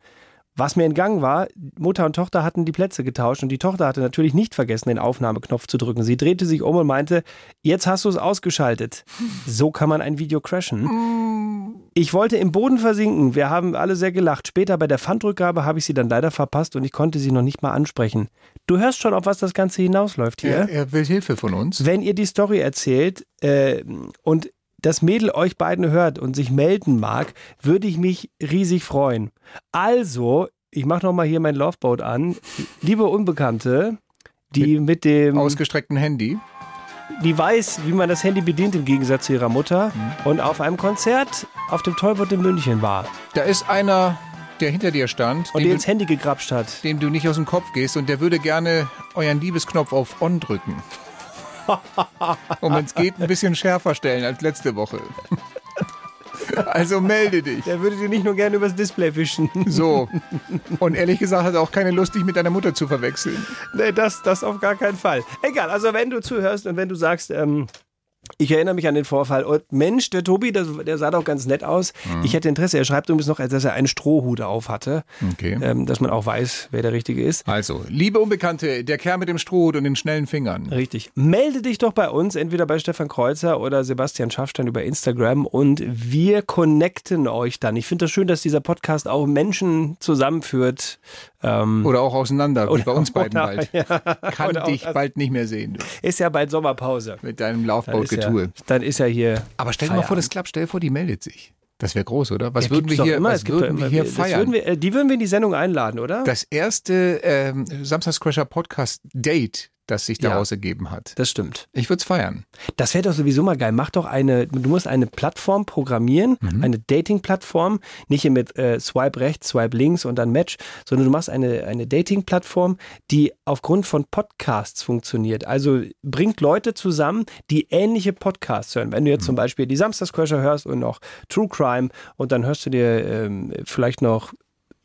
Was mir entgangen war, Mutter und Tochter hatten die Plätze getauscht und die Tochter hatte natürlich nicht vergessen, den Aufnahmeknopf zu drücken. Sie drehte sich um und meinte, jetzt hast du es ausgeschaltet. So kann man ein Video crashen. Ich wollte im Boden versinken. Wir haben alle sehr gelacht. Später bei der Pfandrückgabe habe ich sie dann leider verpasst und ich konnte sie noch nicht mal ansprechen. Du hörst schon, auf was das Ganze hinausläuft hier. Er, er will Hilfe von uns. Wenn ihr die Story erzählt äh, und das Mädel euch beiden hört und sich melden mag, würde ich mich riesig freuen. Also, ich mache nochmal hier mein Loveboat an. Liebe Unbekannte, die mit, dem ausgestreckten Handy. die weiß, wie man das Handy bedient im Gegensatz zu ihrer Mutter Mhm. und auf einem Konzert auf dem Tollwood in München war Da ist einer, der hinter dir stand, und du, ins Handy gegrapscht hat. dem du nicht aus dem Kopf gehst und der würde gerne euren Liebesknopf auf On drücken. Und wenn es geht, ein bisschen schärfer stellen als letzte Woche. Also melde dich. Der würde dir nicht nur gerne übers Display wischen. So. Und ehrlich gesagt hat er auch keine Lust, dich mit deiner Mutter zu verwechseln. Nee, das, das auf gar keinen Fall. Egal, also wenn du zuhörst und wenn du sagst, ähm, ich erinnere mich an den Vorfall und Mensch, der Tobi, der, der sah doch ganz nett aus. Mhm. Ich hätte Interesse. Er schreibt übrigens noch, dass er einen Strohhut auf hatte, Okay. ähm, dass man auch weiß, wer der Richtige ist. Also, liebe Unbekannte, der Kerl mit dem Strohhut und den schnellen Fingern. Richtig. Melde dich doch bei uns, entweder bei Stefan Kreuzer oder Sebastian Schaffstein über Instagram und wir connecten euch dann. Ich finde das schön, dass dieser Podcast auch Menschen zusammenführt. Ähm, Oder auch auseinander, wie Oder- bei uns beiden oder- bald. ja, Kann auch dich das. bald nicht mehr sehen. Du. ist ja bald Sommerpause. Mit deinem Laufboot-Getue. ja, dann ist ja hier. Aber stell dir mal vor, das klappt. Stell dir vor, die meldet sich. Das wäre groß, oder? Was Ja, würden wir hier, immer. was würden wir hier feiern? Würden wir, äh, die würden wir in die Sendung einladen, oder? das erste ähm, Samstagscrasher Podcast Date, das sich Ja. daraus ergeben hat. Das stimmt. Ich würde es feiern. Das wäre doch sowieso mal geil. Mach doch eine, du musst eine Plattform programmieren, Mhm. eine Dating-Plattform, nicht hier mit äh, Swipe rechts, Swipe links und dann Match, sondern du machst eine, eine Dating-Plattform, die aufgrund von Podcasts funktioniert. Also bringt Leute zusammen, die ähnliche Podcasts hören. Wenn du Mhm. jetzt zum Beispiel die Samstagscrasher hörst und noch True Crime und dann hörst du dir ähm, vielleicht noch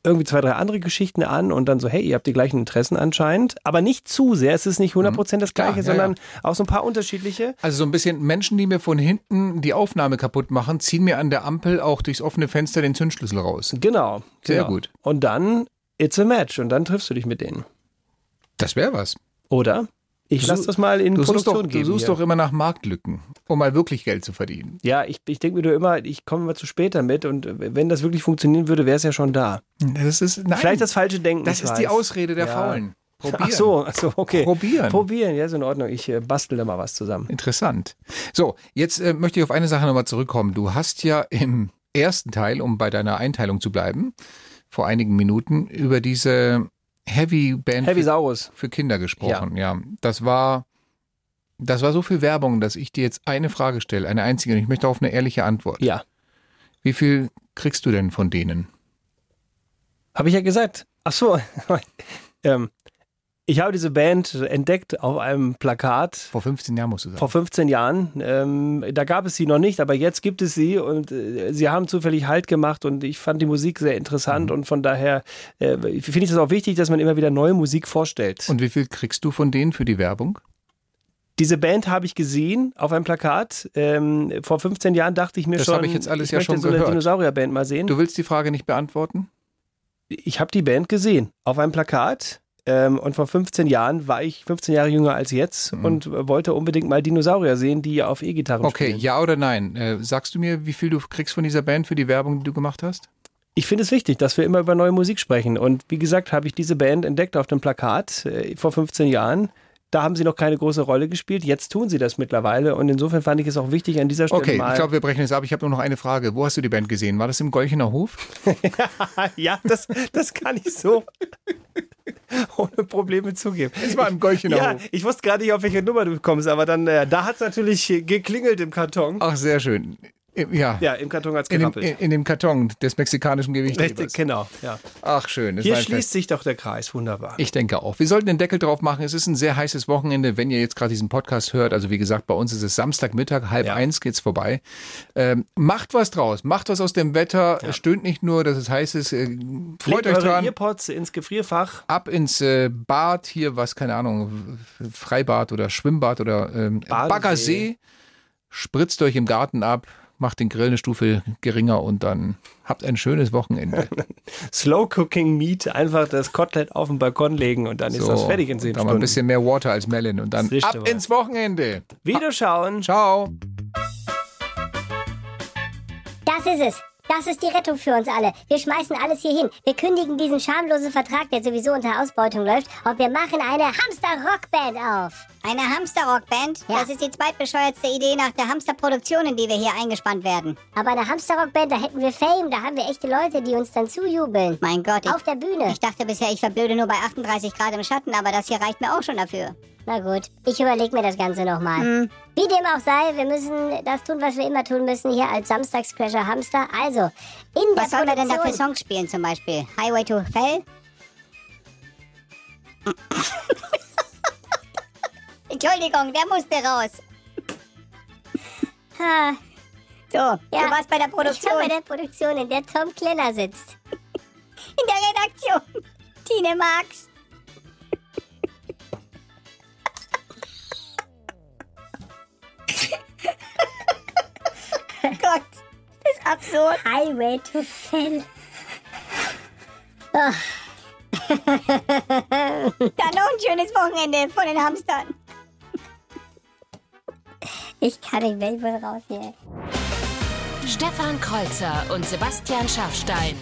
irgendwie zwei, drei andere Geschichten an und dann so, hey, ihr habt die gleichen Interessen anscheinend, aber nicht zu sehr, es ist nicht 100% das Klar, gleiche, ja, sondern ja. auch so ein paar unterschiedliche. Also so ein bisschen Menschen, die mir von hinten die Aufnahme kaputt machen, ziehen mir an der Ampel auch durchs offene Fenster den Zündschlüssel raus. Genau. Sehr genau. gut. Und dann, it's a match und dann triffst du dich mit denen. Das wäre was. Oder? Ich lasse das mal in du Produktion doch, geben. Du suchst hier. doch immer nach Marktlücken, um mal wirklich Geld zu verdienen. ja, ich, ich denke mir nur immer, ich komme immer zu spät damit und wenn das wirklich funktionieren würde, wäre es ja schon da. Das ist, nein, Vielleicht das falsche Denken. das ist weiß. die Ausrede der Ja. Faulen. Probieren. Ach so, ach so, okay. Probieren. Probieren, ja, ist in Ordnung. Ich äh, bastel da mal was zusammen. Interessant. So, jetzt äh, möchte ich auf eine Sache nochmal zurückkommen. Du hast ja im ersten Teil, um bei deiner Einteilung zu bleiben, vor einigen Minuten über diese Heavy Band Heavy für, Saurus. für Kinder gesprochen. Ja. das war das war so viel Werbung, dass ich dir jetzt eine Frage stelle, eine einzige, und ich möchte auf eine ehrliche Antwort. Ja. Wie viel kriegst du denn von denen? Habe ich ja gesagt. Ach so. ähm, ich habe diese Band entdeckt auf einem Plakat Vor 15 Jahren musst du sagen. vor 15 Jahren. Ähm, da gab es sie noch nicht, aber jetzt gibt es sie und äh, sie haben zufällig Halt gemacht und ich fand die Musik sehr interessant und von daher äh, finde ich es auch wichtig, dass man immer wieder neue Musik vorstellt. Und wie viel kriegst du von denen für die Werbung? Diese Band habe ich gesehen auf einem Plakat. Ähm, vor 15 Jahren dachte ich mir Das schon, habe ich jetzt alles ich ja möchte schon so eine gehört. Dinosaurierband mal sehen. Du willst die Frage nicht beantworten? ich habe die Band gesehen auf einem Plakat. Ähm, und vor 15 Jahren war ich 15 Jahre jünger als jetzt Mhm. und wollte unbedingt mal Dinosaurier sehen, die auf E-Gitarren Okay, spielen. ja oder nein? Äh, sagst du mir, wie viel du kriegst von dieser Band für die Werbung, die du gemacht hast? Ich finde es wichtig, dass wir immer über neue Musik sprechen. Und wie gesagt, habe ich diese Band entdeckt auf dem Plakat äh, vor 15 Jahren. Da haben sie noch keine große Rolle gespielt. Jetzt tun sie das mittlerweile. Und insofern fand ich es auch wichtig, an dieser Stelle Okay, mal. ich glaube, wir brechen es ab. Ich habe nur noch eine Frage. Wo hast du die Band gesehen? War das im Golchener Hof? ja, das, das kann ich so ohne Probleme zugeben. Es war im Golchener Ja, Hof. ich wusste gerade nicht, auf welche Nummer du kommst, aber dann, äh, da hat es natürlich geklingelt im Karton. Ach, sehr schön. Ja, Ja, im Karton hat es in, dem, gerappelt. in, dem Karton des mexikanischen Gewichthebers. Richtig, genau, ja. Ach, schön. Hier schließt Fest. sich doch der Kreis, wunderbar. Ich denke auch. Wir sollten den Deckel drauf machen. Es ist ein sehr heißes Wochenende, wenn ihr jetzt gerade diesen Podcast hört. Also wie gesagt, bei uns ist es Samstagmittag, halb Ja. eins geht's vorbei. Ähm, macht was draus. Macht was aus dem Wetter. Stöhnt nicht nur, dass es heiß ist. Äh, freut Legt euch dran. Earpods ins Gefrierfach. ab ins äh, Bad, hier was, keine Ahnung, Freibad oder Schwimmbad oder ähm. Baggersee. Spritzt euch im Garten ab, macht den Grill eine Stufe geringer und dann habt ein schönes Wochenende. Slow Cooking Meat, einfach das Kotelett auf den Balkon legen und dann ist das fertig in 10 dann mal ein Stunden. bisschen mehr Water als Melon und dann ab richtig ins Wochenende. Wiederschauen. Ciao. Das ist es. Das ist die Rettung für uns alle. Wir schmeißen alles hier hin. Wir kündigen diesen schamlosen Vertrag, der sowieso unter Ausbeutung läuft, und wir machen eine Hamster-Rockband auf. Eine Hamster-Rockband? Ja. Das ist die zweitbescheuertste Idee nach der Hamsterproduktion, in die wir hier eingespannt werden. Aber eine Hamster-Rockband, da hätten wir Fame, da haben wir echte Leute, die uns dann zujubeln. Mein Gott, ich, Auf der Bühne. ich dachte bisher, ich verblöde nur bei 38 Grad im Schatten, aber das hier reicht mir auch schon dafür. Na gut. Ich überlege mir das Ganze nochmal. Hm. Wie dem auch sei, wir müssen das tun, was wir immer tun müssen, hier als Samstagscrasher Hamster. Also, in Was der soll er denn da für Produktion- Songs spielen zum Beispiel? Highway to Hell? Entschuldigung, der musste raus. Ha. So, du warst bei der Ich war Produktion. bei der Produktion, in der Tom Klenner sitzt. In der Redaktion. Tine Marx. Gott, das ist absurd. Highway to Hell. Ah. Dann noch ein schönes Wochenende von den Hamstern. Ich kann nicht mehr, ich will raus hier. Stefan Kreuzer und Sebastian Schaffstein.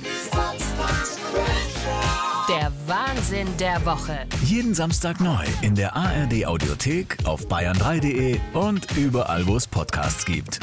Der Wahnsinn der Woche. Jeden Samstag neu in der ARD Audiothek, auf bayern3.de und überall, wo es Podcasts gibt.